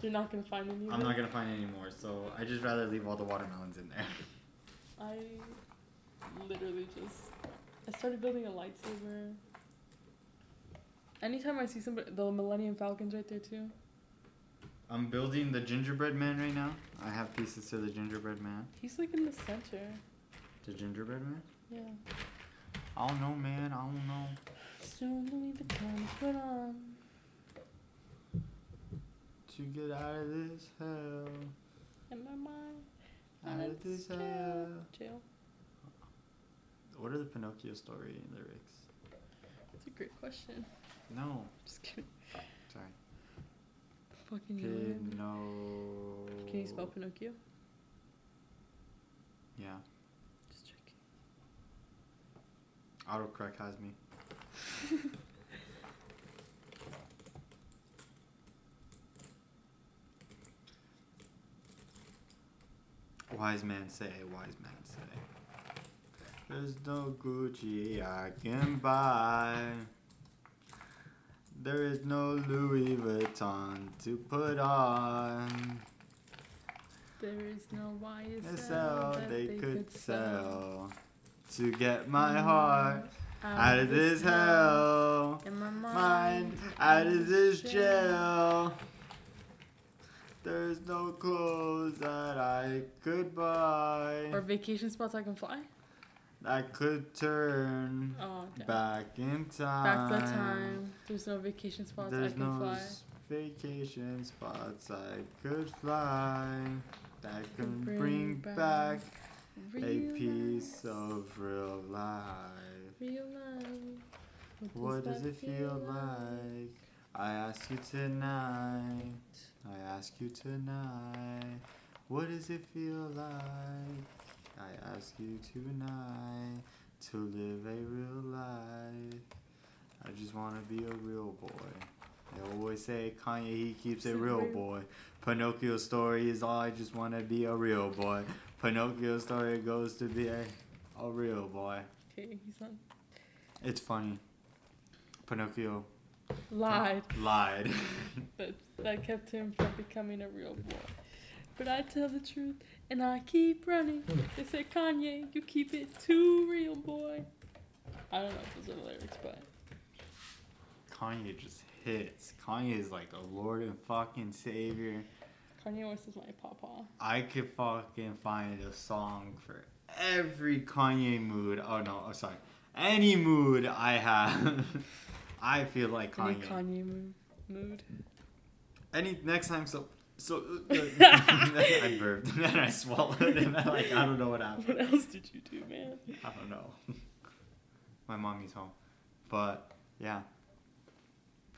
You're not gonna find any. I'm not gonna find any more. So I just rather leave all the watermelons in there. I literally just I started building a lightsaber. Anytime I see somebody, the Millennium Falcon's right there too. I'm building the gingerbread man right now. I have pieces to the gingerbread man. He's like in the center. The gingerbread man? Yeah. I don't know, man. I don't know. Soon Louis Vuitton put on. To get out of this hell, In my mind. out of this hell. Jail. What are the Pinocchio story lyrics? That's a great question. No, Just kidding. sorry. Fucking. Pino. Can you spell Pinocchio? Yeah. Just checking. Autocorrect has me. Wise man say, wise man. There's no Gucci I can buy. There is no Louis Vuitton to put on. There is no YSL SL that they, they could sell. sell to get my heart out of this hell. In my mind, Mind out of this jail. There's no clothes that I could buy. Or vacation spots I can fly. I could turn Oh, damn. back in time. Back the time. There's no vacation spots There's I can no fly. vacation spots I could fly that can Bring bring, back back, a piece life, of real life. Real life. What does that it feel like? I ask you tonight. I ask you tonight. What does it feel like? I ask you tonight to live a real life. I just wanna be a real boy. They always say Kanye he keeps it real boy. Pinocchio's story is all I just wanna be a real boy. Pinocchio's story goes to be a, a real boy. Okay, he's not It's funny. Pinocchio lied. lied. That that kept him from becoming a real boy. But I tell the truth and I keep running. They say Kanye, you keep it too real, boy. I don't know if those are the lyrics, but Kanye just hits. Kanye is like a Lord and fucking Savior. Kanye West is my papa. I could fucking find a song for every Kanye mood. Oh no, oh, sorry. Any mood I have. I feel like Any Kanye. Kanye mood. mood. Any next time so so uh, I burped and then I swallowed and I like I don't know what happened. What else did you do, man? I don't know. My mommy's home. But yeah.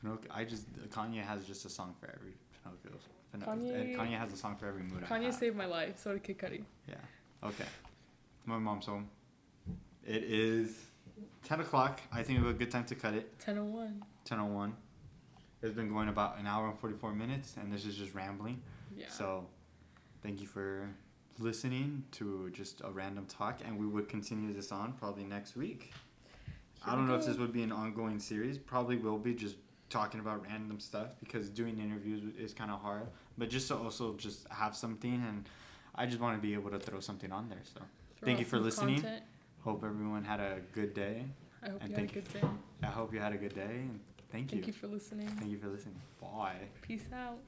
Pinocchio I just Kanye has just a song for every Pinocchio. Kanye- Kanye has a song for every mood. Kanye saved my life. So did Kid Cudi. Yeah. Okay. My mom's home. It is ten o'clock. I think it's a good time to cut it. 1001. Ten oh one. Oh It's been going about an hour and forty four minutes and this is just rambling. Yeah. So thank you for listening to just a random talk and we would continue this on probably next week. I don't know if this would be an ongoing series. Probably will be just talking about random stuff because doing interviews is kind of hard. But just to also just have something and I just want to be able to throw something on there. So Throw thank you for listening. content. hope everyone had a good day. I hope And you had a good day. I hope you had a good day thank, Thank you. you for listening. Thank you for listening. Bye. Peace out.